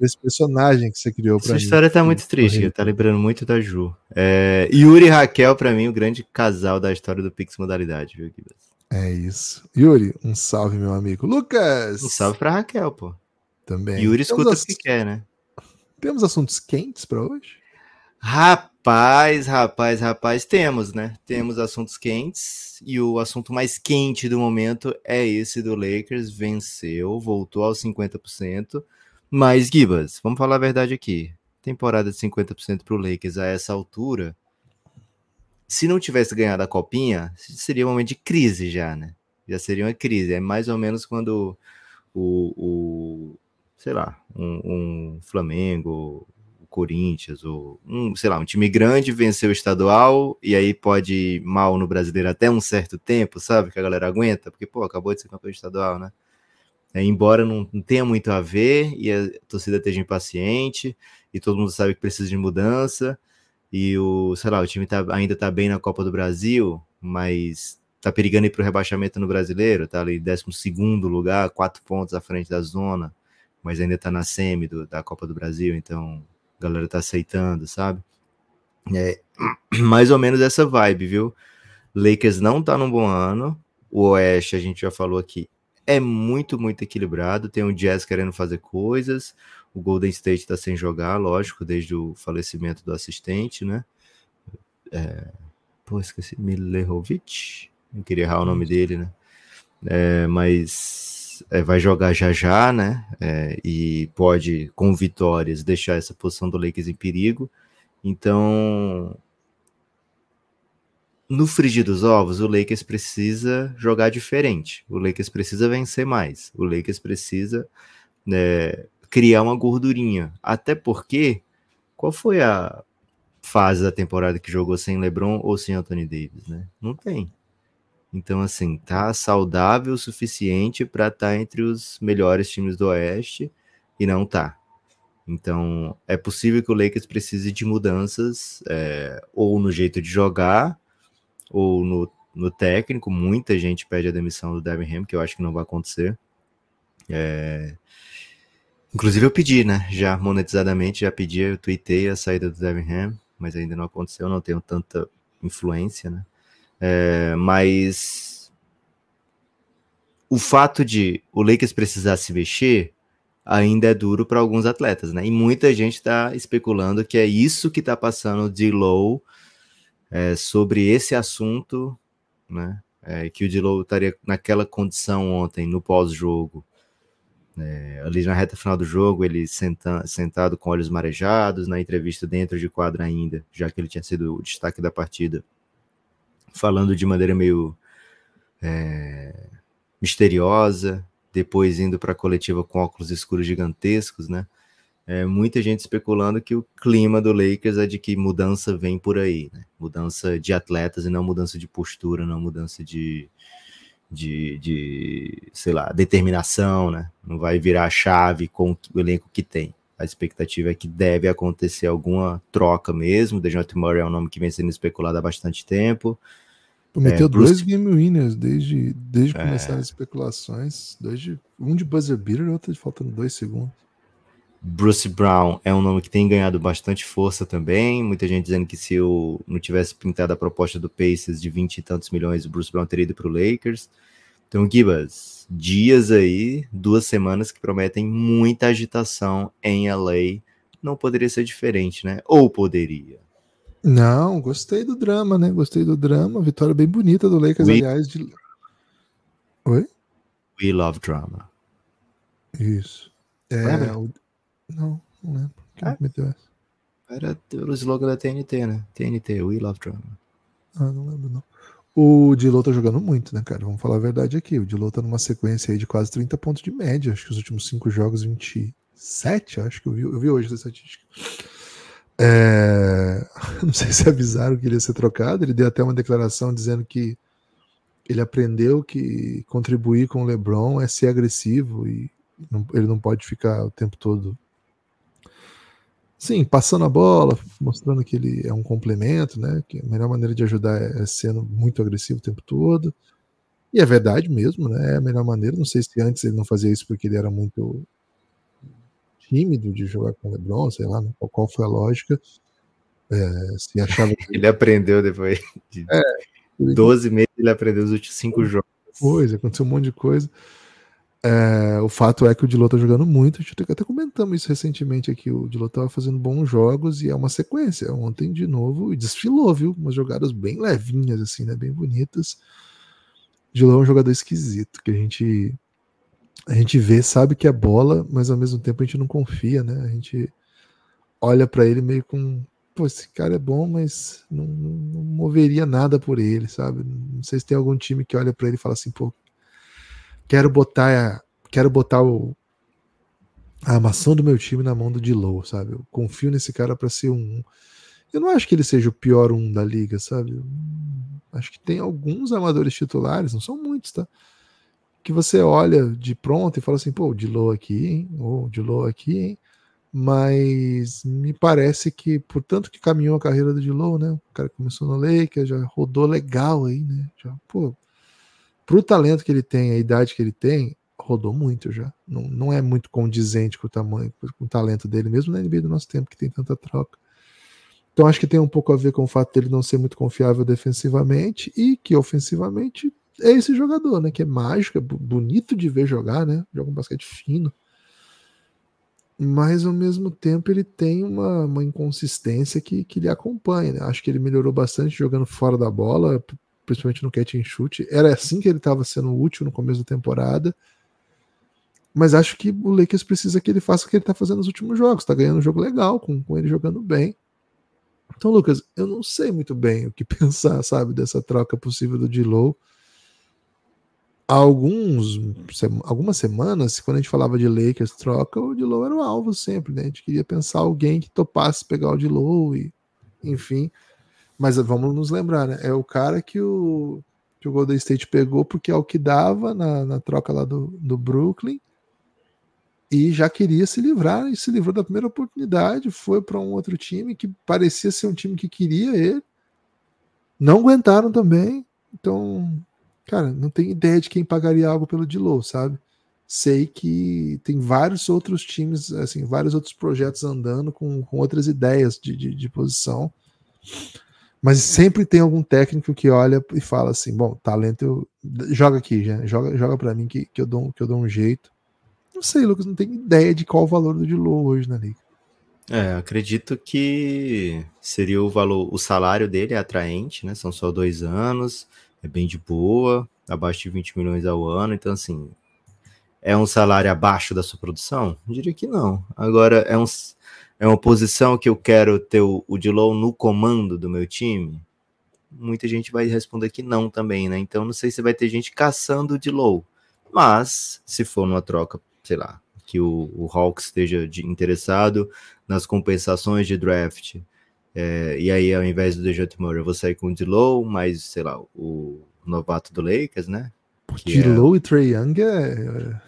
Esse personagem que você criou
Essa
mim.
história tá muito triste, tá lembrando muito da Ju. É, Yuri e Raquel, pra mim, o grande casal da história do Pix Modalidade, viu, Guilherme?
É isso. Yuri, um salve, meu amigo. Lucas!
Um salve pra Raquel, pô.
Também.
Yuri escuta o que quer, né?
Temos assuntos quentes para hoje?
Rapaz, rapaz, rapaz, temos, né? Temos assuntos quentes e o assunto mais quente do momento é esse do Lakers. Venceu, voltou aos 50%. Mas, Gibas, vamos falar a verdade aqui. Temporada de 50% pro Lakers a essa altura. Se não tivesse ganhado a copinha, seria um momento de crise já, né? Já seria uma crise. É mais ou menos quando o, o sei lá, um, um Flamengo, o Corinthians, ou um, sei lá, um time grande venceu o estadual e aí pode ir mal no brasileiro até um certo tempo, sabe? Que a galera aguenta, porque, pô, acabou de ser campeão estadual, né? É, embora não, tenha muito a ver e a torcida esteja impaciente e todo mundo sabe que precisa de mudança e o, sei lá, o time tá, ainda tá bem na Copa do Brasil, mas tá perigando ir pro rebaixamento no brasileiro, tá ali 12 segundo lugar, quatro pontos à frente da zona, mas ainda tá na semi do- da Copa do Brasil, então a galera tá aceitando, sabe? É mais ou menos essa vibe, viu? Lakers não tá num bom ano. O Oeste, a gente já falou aqui, é muito, muito equilibrado. Tem o Jazz querendo fazer coisas. O Golden State tá sem jogar, lógico, desde o falecimento do assistente, né? É... Pô, esqueci. Milerovic? Não queria errar o nome dele, né? É, mas é, vai jogar já já, né? É, e pode, com vitórias, deixar essa posição do Lakers em perigo. Então, no frigir dos ovos, o Lakers precisa jogar diferente. O Lakers precisa vencer mais. O Lakers precisa né, criar uma gordurinha. Até porque, qual foi a fase da temporada que jogou sem LeBron ou sem Anthony Davis, né? Não tem. Então, assim, tá saudável o suficiente para estar tá entre os melhores times do Oeste e não tá. Então, é possível que o Lakers precise de mudanças, é, ou no jeito de jogar, ou no, no técnico. Muita gente pede a demissão do Devin Ham, que eu acho que não vai acontecer. É... Inclusive, eu pedi, né? Já monetizadamente, já pedi, eu tuitei a saída do Devin Ham, mas ainda não aconteceu, não tenho tanta influência, né? É, mas o fato de o Lakers precisar se mexer ainda é duro para alguns atletas, né? E muita gente está especulando que é isso que está passando de low é, sobre esse assunto, né? É, que o Dilow estaria naquela condição ontem no pós-jogo É, ali na reta final do jogo, ele senta, sentado com olhos marejados, na entrevista dentro de quadra ainda, já que ele tinha sido o destaque da partida, falando de maneira meio é, misteriosa, depois indo para a coletiva com óculos escuros gigantescos, né? É, muita gente especulando que o clima do Lakers é de que mudança vem por aí, né? Mudança de atletas e não mudança de postura, não mudança de, de, de, sei lá, determinação, né? Não vai virar a chave com o elenco que tem. A expectativa é que deve acontecer alguma troca mesmo. Dejounte Murray é um nome que vem sendo especulado há bastante tempo.
Meteu
É, Bruce-
dois game winners desde, desde
É.
começaram as especulações. Dois de, um de buzzer beater e outro de faltando dois segundos.
Bruce Brown é um nome que tem ganhado bastante força também. Muita gente dizendo que se eu não tivesse pintado a proposta do Pacers de 20 e tantos milhões, o Bruce Brown teria ido para o Lakers. Então, Gibas, dias aí, duas semanas que prometem muita agitação em LA. Não poderia ser diferente, né? Ou poderia.
Não, gostei do drama, né? Gostei do drama. Vitória bem bonita do Lakers,
We-
aliás. De... Oi?
We love drama.
Isso. É, o- Não, não lembro. Quem
Ah.
meteu essa?
Era o slogan da TNT, né? TNT, We love drama.
Ah, não lembro, não. O Dilô tá jogando muito, né, cara? Vamos falar a verdade aqui. O Dilô tá numa sequência aí de quase 30 pontos de média. Acho que os últimos cinco jogos, 27, acho que eu vi, eu vi hoje essa estatística. É, Não sei se avisaram que ele ia ser trocado. Ele deu até uma declaração dizendo que ele aprendeu que contribuir com o LeBron é ser agressivo e não- ele não pode ficar o tempo todo Sim, passando a bola, mostrando que ele é um complemento, né? Que a melhor maneira de ajudar é sendo muito agressivo o tempo todo. E é verdade mesmo, né? É a melhor maneira. Não sei se antes ele não fazia isso porque ele era muito tímido de jogar com o LeBron, sei lá, né? qual, foi a lógica. É, se achava que
Ele aprendeu depois de 12 meses, ele aprendeu os últimos cinco jogos.
coisa, aconteceu um monte de coisa. É, o fato é que o Dilô tá jogando muito. A gente até comentamos isso recentemente aqui. O Dilô tava fazendo bons jogos e é uma sequência. Ontem, de novo, desfilou, viu? Umas jogadas bem levinhas, assim, né? Bem bonitas. O é um jogador esquisito, que a gente a gente vê, sabe que é bola, mas ao mesmo tempo a gente não confia, né? A gente olha pra ele meio com. Pô, esse cara é bom, mas não, não, não moveria nada por ele, sabe? Não sei se tem algum time que olha pra ele e fala assim, pô, quero botar a- quero botar o, a armação do meu time na mão do Dilow, sabe? Eu confio nesse cara pra ser um. Eu não acho que ele seja o pior um da liga, sabe? Hum, acho que tem alguns amadores titulares, não são muitos, tá? Que você olha de pronto e fala assim, pô, o Dilow aqui, hein? Ou o Dilow aqui, hein? Mas me parece que, por tanto que caminhou a carreira do Dilow, né? O cara começou no Lakers, já rodou legal aí, né? Já, pô, pro talento que ele tem, a idade que ele tem, rodou muito já. Não, não é muito condizente com o tamanho, com o talento dele, mesmo na NBA do nosso tempo, que tem tanta troca. Então acho que tem um pouco a ver com o fato dele não ser muito confiável defensivamente e que ofensivamente é esse jogador, né? Que é mágico, é bonito de ver jogar, né? Joga um basquete fino. Mas ao mesmo tempo ele tem uma, uma inconsistência que, que lhe acompanha. Né? Acho que ele melhorou bastante jogando fora da bola, principalmente no catch and shoot. Era assim que ele estava sendo útil no começo da temporada. Mas acho que o Lakers precisa que ele faça o que ele está fazendo nos últimos jogos. Está ganhando um jogo legal, com, com ele jogando bem. Então, Lucas, eu não sei muito bem o que pensar, sabe, dessa troca possível do Dilow. Alguns, algumas semanas, quando a gente falava de Lakers troca, o Dilow era o alvo sempre, né? A gente queria pensar alguém que topasse pegar o Dilow e, enfim. Mas vamos nos lembrar, né? É o cara que o, que o Golden State pegou porque é o que dava na, na troca lá do, do Brooklyn e já queria se livrar e se livrou da primeira oportunidade, foi para um outro time que parecia ser um time que queria ele. Não aguentaram também. Então, cara, não tenho ideia de quem pagaria algo pelo Dilow, sabe? Sei que tem vários outros times, assim, vários outros projetos andando com, com outras ideias de, de, de posição. Mas sempre tem algum técnico que olha e fala assim: bom, talento, eu... joga aqui, já, joga, joga para mim que, que, eu dou, que eu dou um jeito. Não sei, Lucas, não tenho ideia de qual o valor do Dilow hoje na liga.
É, acredito que seria o valor, o salário dele é atraente, né? São só dois anos, é bem de boa, abaixo de 20 milhões ao ano, então assim, é um salário abaixo da sua produção? Eu diria que não. Agora, é, um, é uma posição que eu quero ter o, o Dilow no comando do meu time? Muita gente vai responder que não também, né? Então, não sei se vai ter gente caçando o Dilow. Mas, se for numa troca, sei lá, que o, o Hawks esteja de, interessado nas compensações de draft, é, e aí, ao invés do DeJounte Murray, eu vou sair com o Dilow, mas, sei lá, o novato do Lakers, né?
Dilow é... e Trey Young é...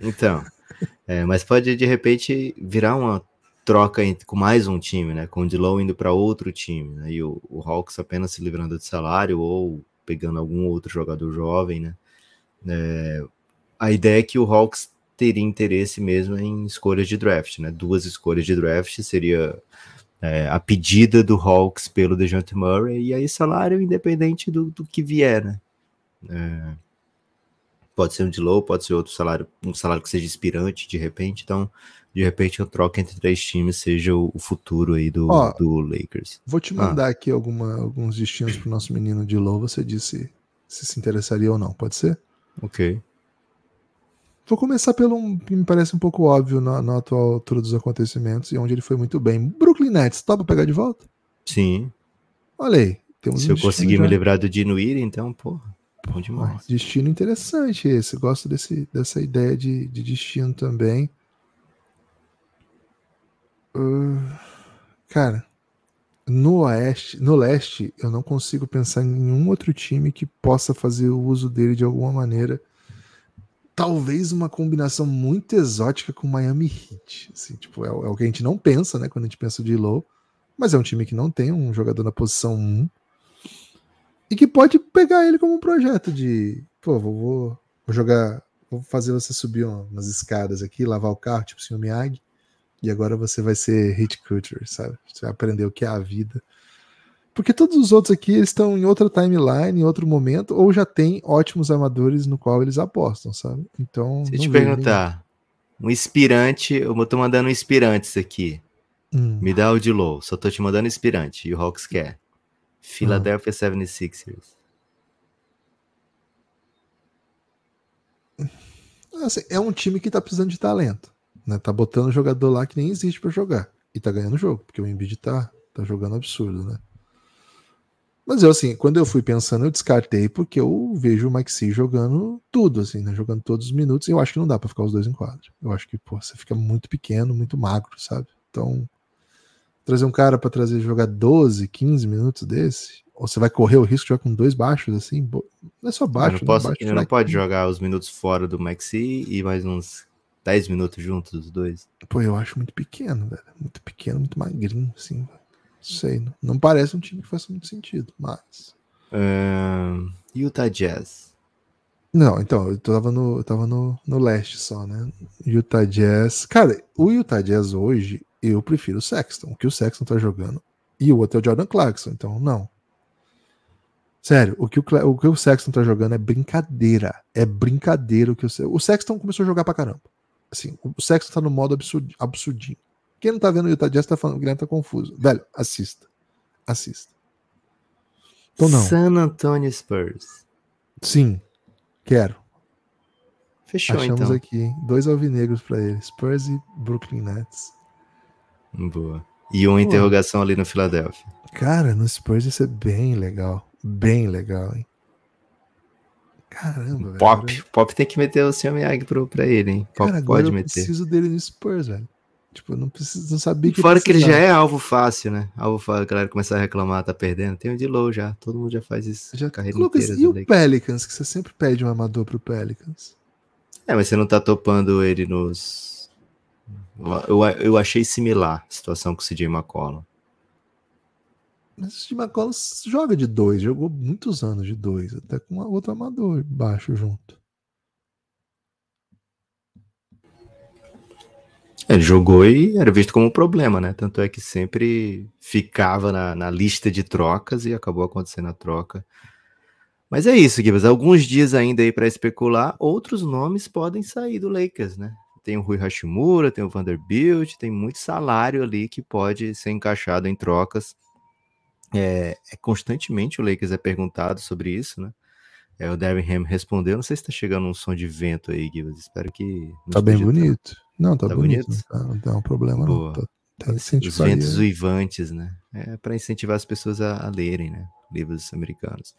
Então, é, mas pode, de repente, virar uma troca com mais um time, né? Com o Dilow indo para outro time, né? E o, o Hawks apenas se livrando de salário ou pegando algum outro jogador jovem, né? É, a ideia é que o Hawks teria interesse mesmo em escolhas de draft, né? Duas escolhas de draft seria é, a pedida do Hawks pelo DeJounte Murray e aí salário independente do, do que vier, né? É, pode ser um de low, pode ser outro salário, um salário que seja inspirante de repente, então de repente a troca entre três times seja o, o futuro aí do, Ó, do Lakers.
Vou te mandar ah. aqui alguma, alguns destinos para o nosso menino de low, você disse se se interessaria ou não, pode ser?
Ok.
Vou começar pelo que me parece um pouco óbvio na, na, atual altura dos acontecimentos e onde ele foi muito bem. Brooklyn Nets, topa pegar de volta?
Sim.
Olha aí.
Se eu conseguir já. me livrar do Dinuir, então, porra, bom demais.
Destino interessante esse. Gosto desse, dessa ideia de, de destino também. Uh, cara, no oeste, no leste, eu não consigo pensar em nenhum outro time que possa fazer o uso dele de alguma maneira talvez uma combinação muito exótica com Miami Heat. Assim, tipo, é, é, o que a gente não pensa, né, quando a gente pensa de low, mas é um time que não tem um jogador na posição 1 e que pode pegar ele como um projeto de, pô, vou, vou, vou jogar, vou fazer você subir umas escadas aqui, lavar o carro, tipo o Sr. Miyagi, e agora você vai ser hit culture, sabe? Você vai aprender o que é a vida. Porque todos os outros aqui eles estão em outra timeline, em outro momento, ou já tem ótimos amadores no qual eles apostam, sabe? Então.
Se eu te perguntar, um inspirante, eu tô mandando um inspirantes aqui. Hum. Me dá o de low, só tô te mandando inspirante. E o Hawks quer. Philadelphia ah. 76ers.
Assim, é um time que tá precisando de talento. Né? Tá botando jogador lá que nem existe para jogar. E tá ganhando o jogo, porque o Embiid tá, tá jogando absurdo, né? Mas eu, assim, quando eu fui pensando, eu descartei porque eu vejo o Maxi jogando tudo, assim, né? Jogando todos os minutos. E eu acho que não dá para ficar os dois em quadro. Eu acho que, pô, você fica muito pequeno, muito magro, sabe? Então, trazer um cara para trazer jogar 12, 15 minutos desse, ou você vai correr o risco de jogar com dois baixos, assim, não é só baixo.
Eu não, posso, baixo, não pode jogar os minutos fora do Maxi e mais uns 10 minutos juntos os dois.
Pô, eu acho muito pequeno, velho. Muito pequeno, muito magrinho, assim, velho. Sei, não, não parece um time que faça muito sentido, mas.
Um, Utah Jazz.
Não, então, eu tava no, eu tava no, no leste só, né? Utah Jazz. Cara, o Utah Jazz hoje, eu prefiro o Sexton. O que o Sexton tá jogando. E o outro é o Jordan Clarkson, então não. Sério, o que o, o, que o Sexton tá jogando é brincadeira. É brincadeira o que o, o Sexton começou a jogar pra caramba. Assim, o Sexton tá no modo absurd, absurdinho. Quem não tá vendo o Utah Jazz tá falando que o Guilherme tá confuso. Velho, assista. Assista.
Então não. San Antonio Spurs.
Sim, quero.
Fechou
Achamos
então.
aqui dois alvinegros para ele, Spurs e Brooklyn Nets.
Boa. E uma Pô. interrogação ali no Philadelphia.
Cara, no Spurs isso é bem legal. Bem legal, hein? Caramba,
Pop. Velho. Pop tem que meter o seu Miyagi pro, pra ele, hein? Pop Cara, pode
eu
meter.
Eu preciso dele no Spurs, velho. Tipo, não precisa, não sabia
que Fora que ele já é alvo fácil, né? Alvo fácil, a galera começar a reclamar, tá perdendo. Tem o de low já, todo mundo já faz isso.
Já carreira Lucas, inteira. E o Pelicans, que você sempre pede um amador pro Pelicans?
É, mas você não tá topando ele nos. Eu, eu achei similar a situação com o CJ McCollum.
Mas o CJ McCollum joga de dois, jogou muitos anos de dois, até com outro amador baixo junto.
Ele jogou e era visto como um problema, né? Tanto é que sempre ficava na, na lista de trocas e acabou acontecendo a troca. Mas é isso, Gibas. Alguns dias ainda aí para especular, outros nomes podem sair do Lakers, né? Tem o Rui Hashimura, tem o Vanderbilt, tem muito salário ali que pode ser encaixado em trocas. É, é constantemente o Lakers é perguntado sobre isso, né? É, o Darren Ham respondeu. Não sei se tá chegando um som de vento aí, Gibas. Espero que. não
Tá bem
tão-
bonito. Não, tá,
Tá
bonito.
bonito?
Não, tá, não tem um problema
Boa.
não. Tá, tá
Os ventos uivantes, né? É para incentivar as pessoas a, a lerem, né? Livros americanos.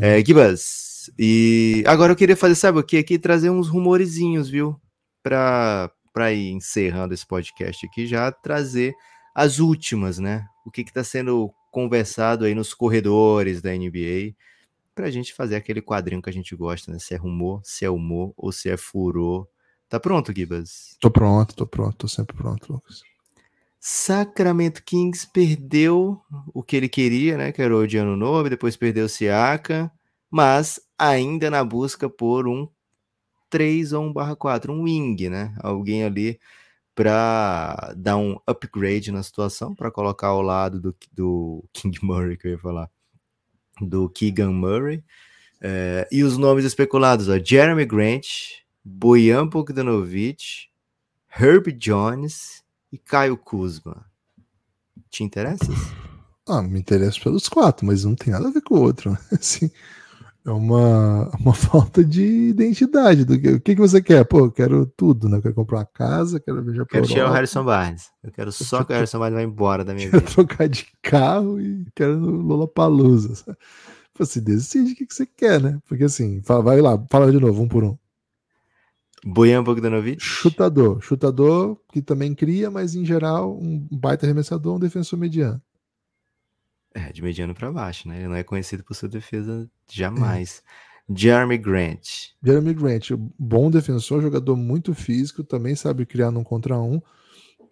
É, Gibas, e agora eu queria fazer, sabe o que? Aqui trazer uns rumorezinhos, viu? Pra ir encerrando esse podcast aqui, já trazer as últimas, né? O que que tá sendo conversado aí nos corredores da NBA, pra gente fazer aquele quadrinho que a gente gosta, né? Se é rumor, se é humor ou se é furor. Tá pronto, Gibas?
Tô pronto, tô pronto, tô sempre pronto, Lucas.
Sacramento Kings perdeu o que ele queria, né? Que era o Odiano Nobe, depois perdeu o Siaka, mas ainda na busca por um 3 ou 1 barra 4, um wing, né? Alguém ali para dar um upgrade na situação, para colocar ao lado do, do King Murray, que eu ia falar, do Keegan Murray. É, e os nomes especulados, ó, Jeremy Grant, Bojan Bogdanovic, Herb Jones e Caio Kuzma. Te interessa?
Ah, me interesso pelos quatro, mas não tem nada a ver com o outro. né? Assim, é uma, uma falta de identidade. Do que, o que, que você quer? Pô, eu quero tudo, né? Eu quero comprar uma casa, quero viajar pra
Quero tirar o Harrison Barnes. Eu quero só que o Harrison Barnes vá embora da minha
quero
vida.
trocar de carro e quero no Lollapalooza. sabe? Você decide o que, que você quer, né? Porque assim, fala, vai lá, fala de novo, um por um.
Bojan Bogdanovic?
Chutador. Chutador que também cria, mas em geral, um baita arremessador, um defensor mediano.
É, de mediano para baixo, né? Ele não é conhecido por sua defesa jamais. Jeremy Grant.
Jeremy Grant, bom defensor, jogador muito físico, também sabe criar num contra um.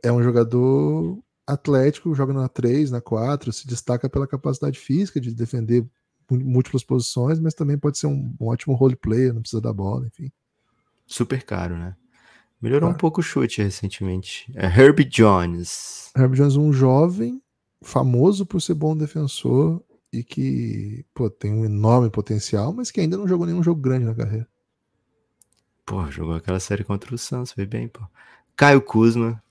É um jogador atlético, joga na 3, na 4, se destaca pela capacidade física de defender múltiplas posições, mas também pode ser um, um ótimo role player, não precisa da bola, enfim.
Super caro, né? Melhorou um
Claro.
pouco o chute recentemente. É Herb Jones.
Herb Jones, um jovem, famoso por ser bom defensor e que pô, tem um enorme potencial, mas que ainda não jogou nenhum jogo grande na carreira.
Pô, jogou aquela série contra o Suns, foi bem, pô. Caio Kuzma.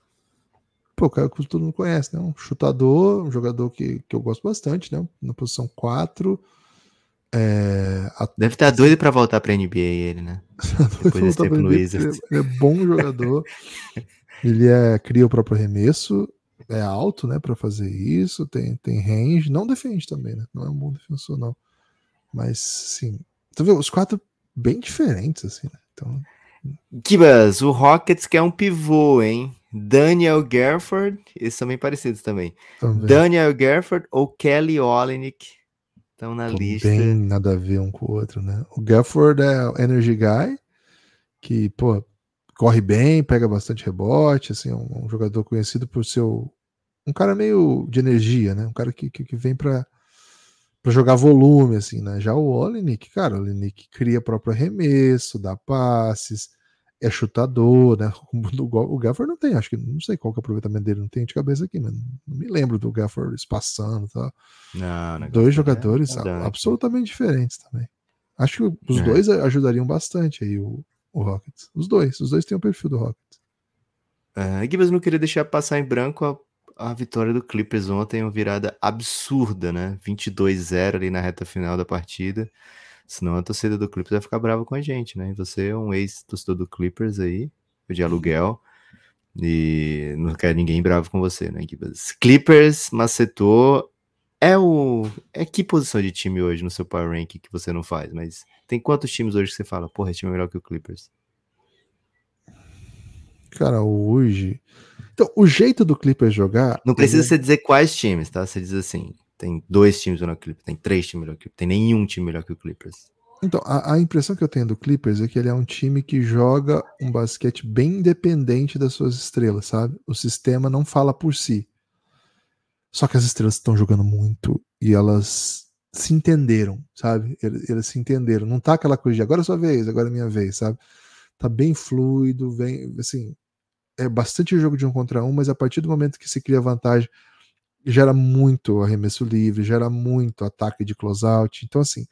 Pô, o Caio Kuzma todo mundo conhece, né? Um chutador, um jogador que, que eu gosto bastante, né? Na posição 4. É, a-
Deve estar doido pra voltar pra NBA ele, né? Depois desse tempo no Wizards.
Ele é bom jogador. ele é, cria o próprio arremesso, é alto, né, para fazer isso, tem, tem range, não defende também, né? Não é um bom defensor, não. Mas, sim. Tu vê, os quatro bem diferentes, assim, né? Então,
Kibas, o Rockets quer um pivô, hein? Daniel Gafford, esses são bem parecidos também.
também.
Daniel Gafford ou Kelly Olynyk estão na
Pô,
lista.
Bem nada a ver um com o outro, né? O Gafford é o energy guy, que, pô, corre bem, pega bastante rebote, assim, um, um jogador conhecido por ser o- um cara meio de energia, né? Um cara que, que, que vem pra, pra jogar volume, assim, né? Já o Olenek, cara, o Olenek cria próprio arremesso, dá passes, é chutador, né? O, o Gafford não tem, acho que não sei qual que é o aproveitamento dele, não tem de cabeça aqui, mas não me lembro do Gafford espaçando e tal.
Não, não,
Dois
é-
jogadores
é
absolutamente diferentes também. Acho que os
É.
dois ajudariam bastante aí o, o Rockets. Os dois, os dois têm o perfil do Rockets.
Ah, Gibas não queria deixar passar em branco a, a vitória do Clippers ontem, uma virada absurda, né? 22-0 ali na reta final da partida. Senão a torcida do Clippers vai ficar brava com a gente, né? Você é um ex-torcedor do Clippers aí, de aluguel, e não quer ninguém bravo com você, né, Gibas? Clippers macetou. É o. É que posição de time hoje no seu Power Rank que você não faz? Mas tem quantos times hoje que você fala, porra, esse time é melhor que o Clippers?
Cara, hoje. Então, o jeito do Clippers jogar.
Não precisa
ele
você dizer quais times, tá? Você diz assim: tem dois times melhor que o Clippers, tem três times melhor que o Clippers, tem nenhum time melhor que o Clippers.
Então, a, a impressão que eu tenho do Clippers é que ele é um time que joga um basquete bem independente das suas estrelas, sabe? O sistema não fala por si. Só que as estrelas estão jogando muito e elas se entenderam, sabe? Eles se entenderam. Não tá aquela coisa de agora é sua vez, agora é minha vez, sabe? Tá bem fluido, vem, assim, é bastante jogo de um contra um, mas a partir do momento que se cria vantagem, gera muito arremesso livre, gera muito ataque de closeout. Então, assim,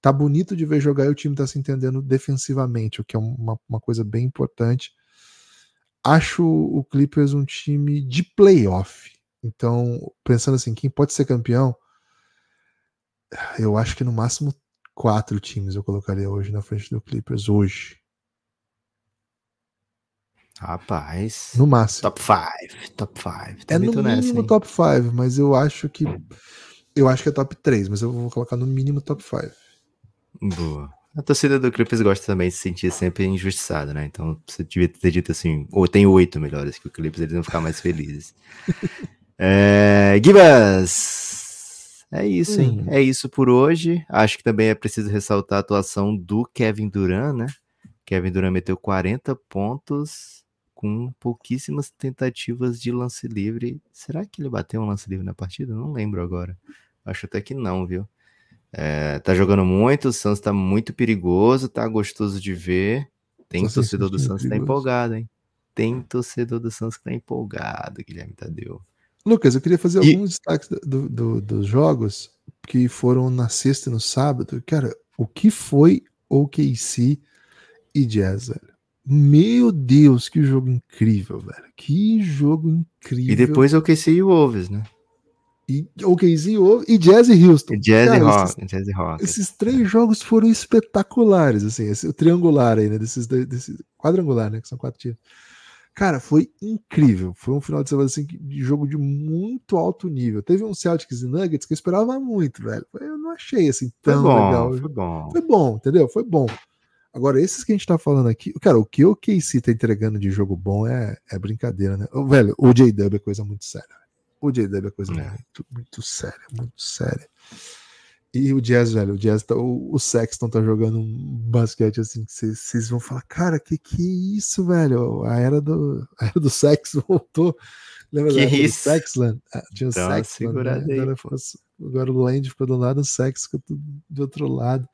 tá bonito de ver jogar e o time tá se entendendo defensivamente, o que é uma, uma coisa bem importante. Acho o Clippers um time de playoff. Então, pensando assim, quem pode ser campeão, eu acho que no máximo quatro times eu colocaria hoje na frente do Clippers, hoje.
Rapaz.
No máximo.
Top 5. Top 5.
É no mínimo top 5, mas eu acho que. Eu acho que é top 3, mas eu vou colocar no mínimo top 5.
Boa. A torcida do Clippers gosta também de se sentir sempre injustiçada, né? Então você devia ter dito assim, ou tem oito melhores que o Clippers, eles vão ficar mais felizes. é, Gibas! É isso, hein?
Hum.
É isso por hoje. Acho que também é preciso ressaltar a atuação do Kevin Durant, né? Kevin Durant meteu 40 pontos com pouquíssimas tentativas de lance livre. Será que ele bateu um lance livre na partida? Não lembro agora. Acho até que não, viu? É, tá jogando muito, o Santos tá muito perigoso, tá gostoso de ver. Tem torcedor do
sentindo
Santos que tá empolgado, hein? Tem torcedor do Santos que tá empolgado, Guilherme Tadeu.
Lucas, eu queria fazer
E-
alguns destaques do- do- dos jogos que foram na sexta e no sábado. Cara, o que foi OKC e Jazz, velho? Meu Deus, que jogo incrível, velho. Que jogo incrível.
E depois o QC e o Wolves, né?
E OKC o- e Jazz e Houston.
E Jazz e
Cara,
Rock,
esses-
Jazz e Rock.
Esses três jogos foram espetaculares, assim, esse, o triangular aí, né? Desses, dois- desse quadrangular, né? Que são quatro times. Cara, foi incrível. Foi um final de semana assim, de jogo de muito alto nível. Teve um Celtics e Nuggets que eu esperava muito, velho. Eu não achei assim
Foi
tão
bom,
legal.
foi bom.
Foi bom, entendeu? Foi bom. Agora, esses que a gente tá falando aqui, cara, o que o KC tá entregando de jogo bom é, é brincadeira, né? Velho, o J-Dub é coisa muito séria. O J-Dub é coisa
É.
muito, muito séria, muito séria. E o Jazz, velho, o Jazz, tá, o, o Sexton tá jogando um basquete assim que vocês vão falar, cara, que que é isso, velho? A era do, a era do sexo voltou. Lembra
Que
da do
isso?
Sexland? Ah, tinha o
uma
Sexland, né? agora, agora o Land ficou do lado, o Sex ficou do, do outro lado.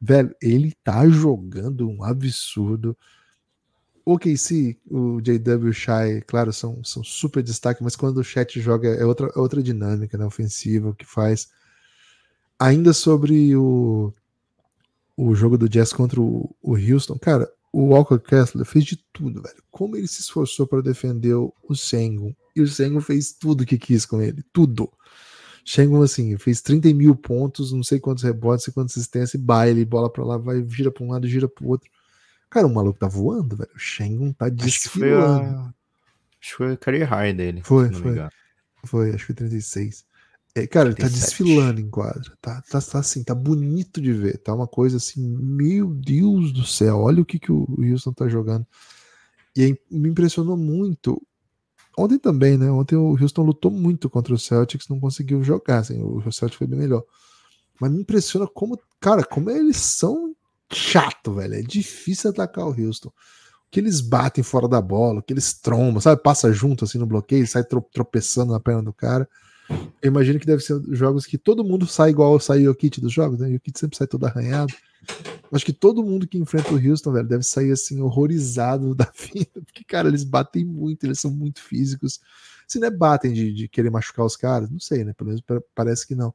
Velho, ele tá jogando um absurdo. O KC, o JW o Shai, claro, são, são super destaque, mas quando o chat joga é outra, é outra dinâmica né, ofensiva que faz. Ainda sobre o, o jogo do Jazz contra o, o Houston, cara, o Walker Kessler fez de tudo, velho. Como ele se esforçou para defender o, Sengun. E o Sengun fez tudo que quis com ele. Tudo. Sengun, assim, fez 30 mil pontos, não sei quantos rebotes, sei quantas assistências, e baile, bola pra lá, vai, gira pra um lado, gira pro outro. Cara, o maluco tá voando, velho. O Sengun tá desfilando.
a... Acho que foi o career high dele.
Foi, foi. Foi, acho que foi 36. É, cara, ele tá
37.
desfilando em quadra. Tá, tá, tá assim, tá bonito de ver. Tá uma coisa assim, meu Deus do céu. Olha o que, que o Houston tá jogando. E aí me impressionou muito. Ontem também, né? Ontem o Houston lutou muito contra o Celtics, não conseguiu jogar. Assim, o Celtics foi bem melhor. Mas me impressiona como, cara, como eles são chato, velho. É difícil atacar o Houston. O que eles batem fora da bola, o que eles trombam, sabe? Passa junto assim no bloqueio, sai tro- tropeçando na perna do cara. Eu imagino que deve ser jogos que todo mundo sai igual sai o kit dos jogos, né? E o kit sempre sai todo arranhado. Acho que todo mundo que enfrenta o Houston, velho, deve sair assim, horrorizado da vida, porque, cara, eles batem muito, eles são muito físicos. Se não é batem de, de querer machucar os caras, não sei, né? Pelo menos pa- parece que não.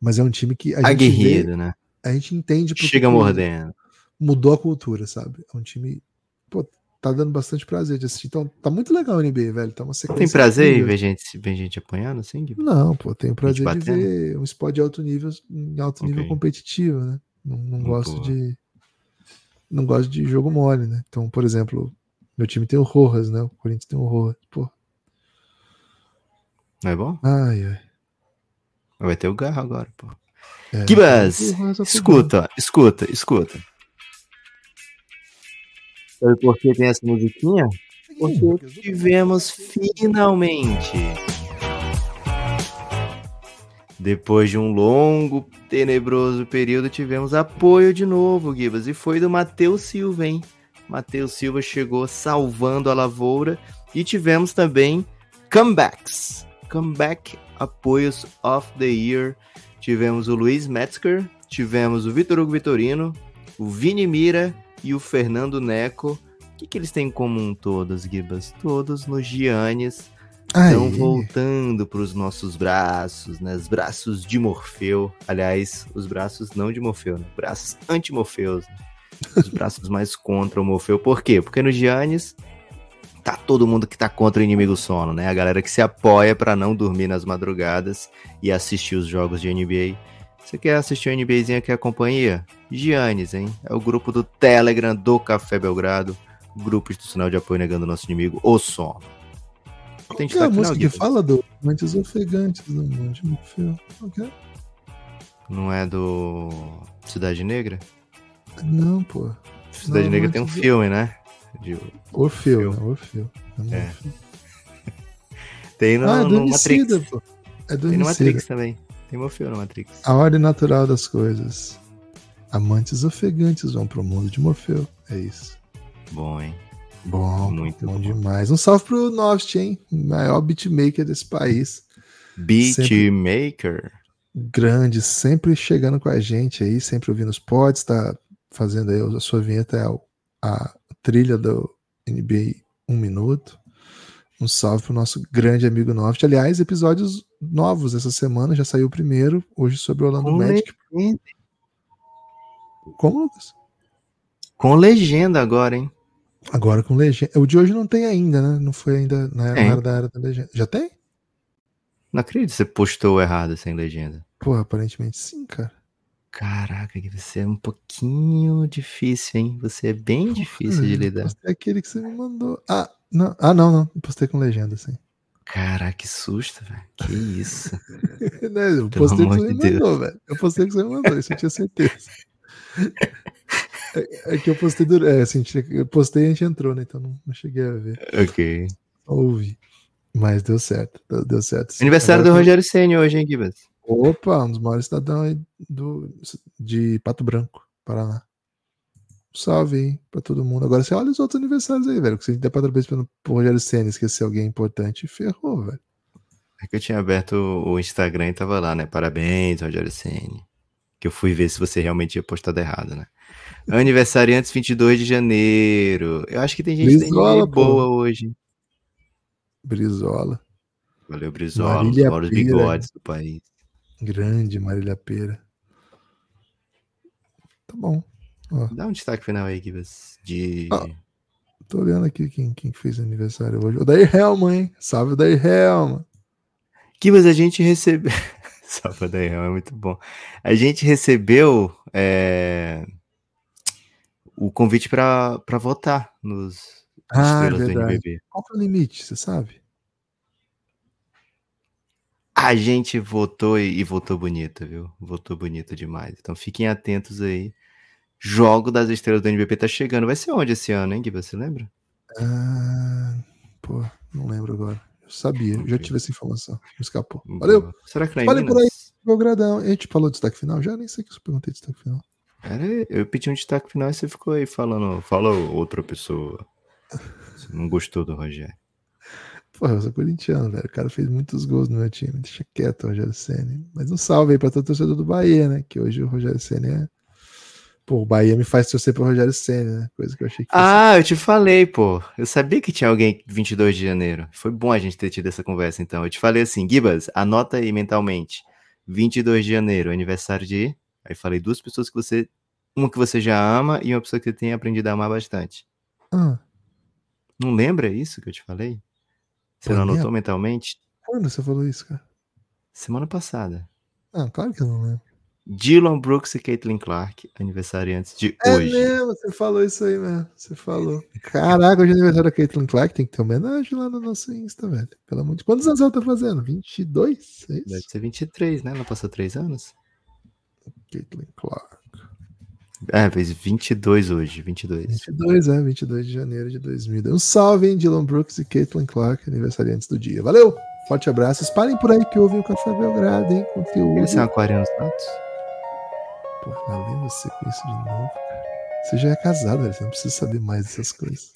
Mas é um time que a gente, vê,
Aguerrido, né?
a gente entende porque
Chega mordendo.
mudou a cultura, sabe? É um time, pô, tá dando bastante prazer de assistir. Então, tá muito legal o NBA, velho. Tá uma sequência.
Tem prazer em ver gente, ver gente apanhando assim?
Não, pô, tenho prazer de ver um esporte de alto nível em alto nível competitivo, né? Não, não
Hum,
gosto de não gosto de jogo mole, né? Então, por exemplo, meu time tem o Rojas, né? O Corinthians tem o Rojas. Pô,
Não é bom?
ai, ai.
Vai ter o garro agora, pô.
É, Rojas tá
escuta, escuta, escuta. Sabe por que tem essa musiquinha? Porque tivemos finalmente. Depois de um longo, tenebroso período, tivemos apoio de novo, Gibas, e foi do Matheus Silva, hein? Matheus Silva chegou salvando a lavoura e tivemos também comebacks. Comeback apoios of the year. Tivemos o Luiz Metzger, tivemos o Vitor Hugo Vitorino, o Vini Mira e o Fernando Neco. O que, que eles têm em comum todos, Gibas? Todos no Giannis estão voltando para os nossos braços, né? Os braços de Morfeu. Aliás, os braços não de Morfeu, né? Braços anti-Morfeus. Né? Os braços mais contra o Morfeu. Por quê? Porque no Giannis tá todo mundo que tá contra o inimigo sono, né? A galera que se apoia para não dormir nas madrugadas e assistir os jogos de NBA. Você quer assistir um NBAzinho que a companhia? Giannis, hein? É o grupo do Telegram do Café Belgrado, grupo institucional de apoio negando o nosso inimigo, o sono.
Qual que é a música que fala do Mantes Ofegantes do Monte Morfeu? É?
Não é do Cidade Negra?
Não, pô.
Cidade
Não,
Negra tem um
Mantes-
filme, né? De-
Orfeu,
Orfeu.
né? Orfeu. É
É.
Morfeu.
Tem no,
ah, é do
no Matrix.
Pô. É do
Tem no. Matrix também. Tem Morfeu no Matrix.
A ordem natural das coisas. Amantes ofegantes vão pro mundo de Morfeu. É isso.
Bom, hein?
Bom,
Muito
bom
bom.
demais. Um salve pro Nost, hein? Maior beatmaker desse país.
Beatmaker.
Grande, sempre chegando com a gente aí, sempre ouvindo os pods, tá fazendo aí a sua vinheta, é o- a trilha do NBA Um Minuto. Um salve pro nosso grande amigo Noft. Aliás, episódios novos essa semana, já saiu o primeiro, hoje sobre o Orlando
Com
Magic. Como, Lucas?
Com legenda agora, hein?
Agora com legenda. O de hoje não tem ainda, né? Não foi ainda na era, na era da era da legenda. Já tem?
Não acredito que você postou errado sem legenda.
Porra, aparentemente sim, cara.
Caraca, que você é um pouquinho difícil, hein? Você é bem difícil de lidar.
Postei aquele que você me mandou. Ah, não, ah, não, não. Postei com legenda, sim.
Caraca, que susto, velho. Que isso.
Né, Eu postei que você me mandou, velho. Eu postei que você me mandou, isso eu tinha certeza. É, é que eu postei do, é, assim, eu postei e a gente entrou, né? Então não, não cheguei a ver.
ok.
Só ouvi. Mas deu certo. Deu, certo. sim.
Aniversário do
Agora tem-
Rogério Senna hoje, hein, Gibas?
Opa, um dos maiores cidadãos aí do, de Pato Branco, Paraná. Salve aí pra todo mundo. Agora você olha os outros aniversários aí, velho. Que se der parabéns pro Rogério Senna esquecer alguém importante, ferrou, velho.
É que eu tinha aberto o o Instagram e tava lá, né? Parabéns, Rogério Senna. Que eu fui ver se você realmente tinha postado errado, né? Aniversariantes 22 de janeiro. Eu acho que tem gente
Brizola,
boa hoje.
Brizola.
Valeu, Brizola,
Marília
maiores
Pira.
bigodes do país.
Grande Marília Pera. Tá bom. Ó,
Dá um destaque final aí, Gibas. De.
Ah. tô olhando aqui quem, quem fez aniversário hoje. O Dair Helman, hein? Salve o Dair Helman.
Gibas, a gente recebeu. Salva daí, é muito bom. A gente recebeu é, o convite para votar nos
Ah, é
estrelas do. NBB.
Qual que é o limite, você sabe?
A gente votou e, e votou bonito, viu? Votou bonito demais. Então fiquem atentos aí. Jogo das estrelas do NBB tá chegando. Vai ser onde esse ano, hein, Gui? Você lembra?
Ah, pô, não lembro agora. Sabia, eu já tive essa informação. Me escapou. Valeu.
Será que não é
Fale por aí. Belgradão. A gente falou de destaque final? Já nem sei que eu perguntei de destaque final.
Era, eu pedi um destaque final e você ficou aí falando. Fala outra pessoa. Você não gostou do Rogério.
Porra, eu sou corintiano, velho. O cara fez muitos gols no meu time. Deixa quieto o Rogério Senna. Mas um salve aí pra todo torcedor do Bahia, né? Que hoje o Rogério Senna é. Pô, o Bahia me faz torcer pro Rogério Senna, né? Coisa que eu achei que fosse-
Ah, eu te falei, pô. Eu sabia que tinha alguém 22 de janeiro. Foi bom a gente ter tido essa conversa, então. Eu te falei assim, Gibas, anota aí mentalmente. 22 de janeiro, aniversário de... Aí falei duas pessoas que você... Uma que você já ama e uma pessoa que você tem aprendido a amar bastante.
Ah,
Não lembra isso que eu te falei? Você
Pô,
não
minha-
anotou mentalmente?
quando você falou isso, cara?
Semana passada.
Ah, claro que eu não lembro.
Dylan Brooks e Caitlin Clark, aniversariantes de
É
hoje.
mesmo, você falou isso aí mesmo. Você falou. Caraca, hoje é aniversário da Caitlin Clark, tem que ter homenagem lá no nosso Insta, velho. Pelo amor de Quantos anos ela tá fazendo? 22? É
Deve
isso?
ser 23, né? Não passou 3 anos?
Caitlin Clark.
É, fez 22 hoje, 22.
22, é, 22 de janeiro de 2000. Um salve, hein, Dylan Brooks e Caitlin Clark, aniversariantes do dia. Valeu! Forte abraço. Espalhem por aí que ouvem o Café Belgrado, hein? Conteúdo.
Eles são aquarianos natos?
Pô, vem você com isso de novo. Você já é casado. Você não precisa saber mais dessas coisas.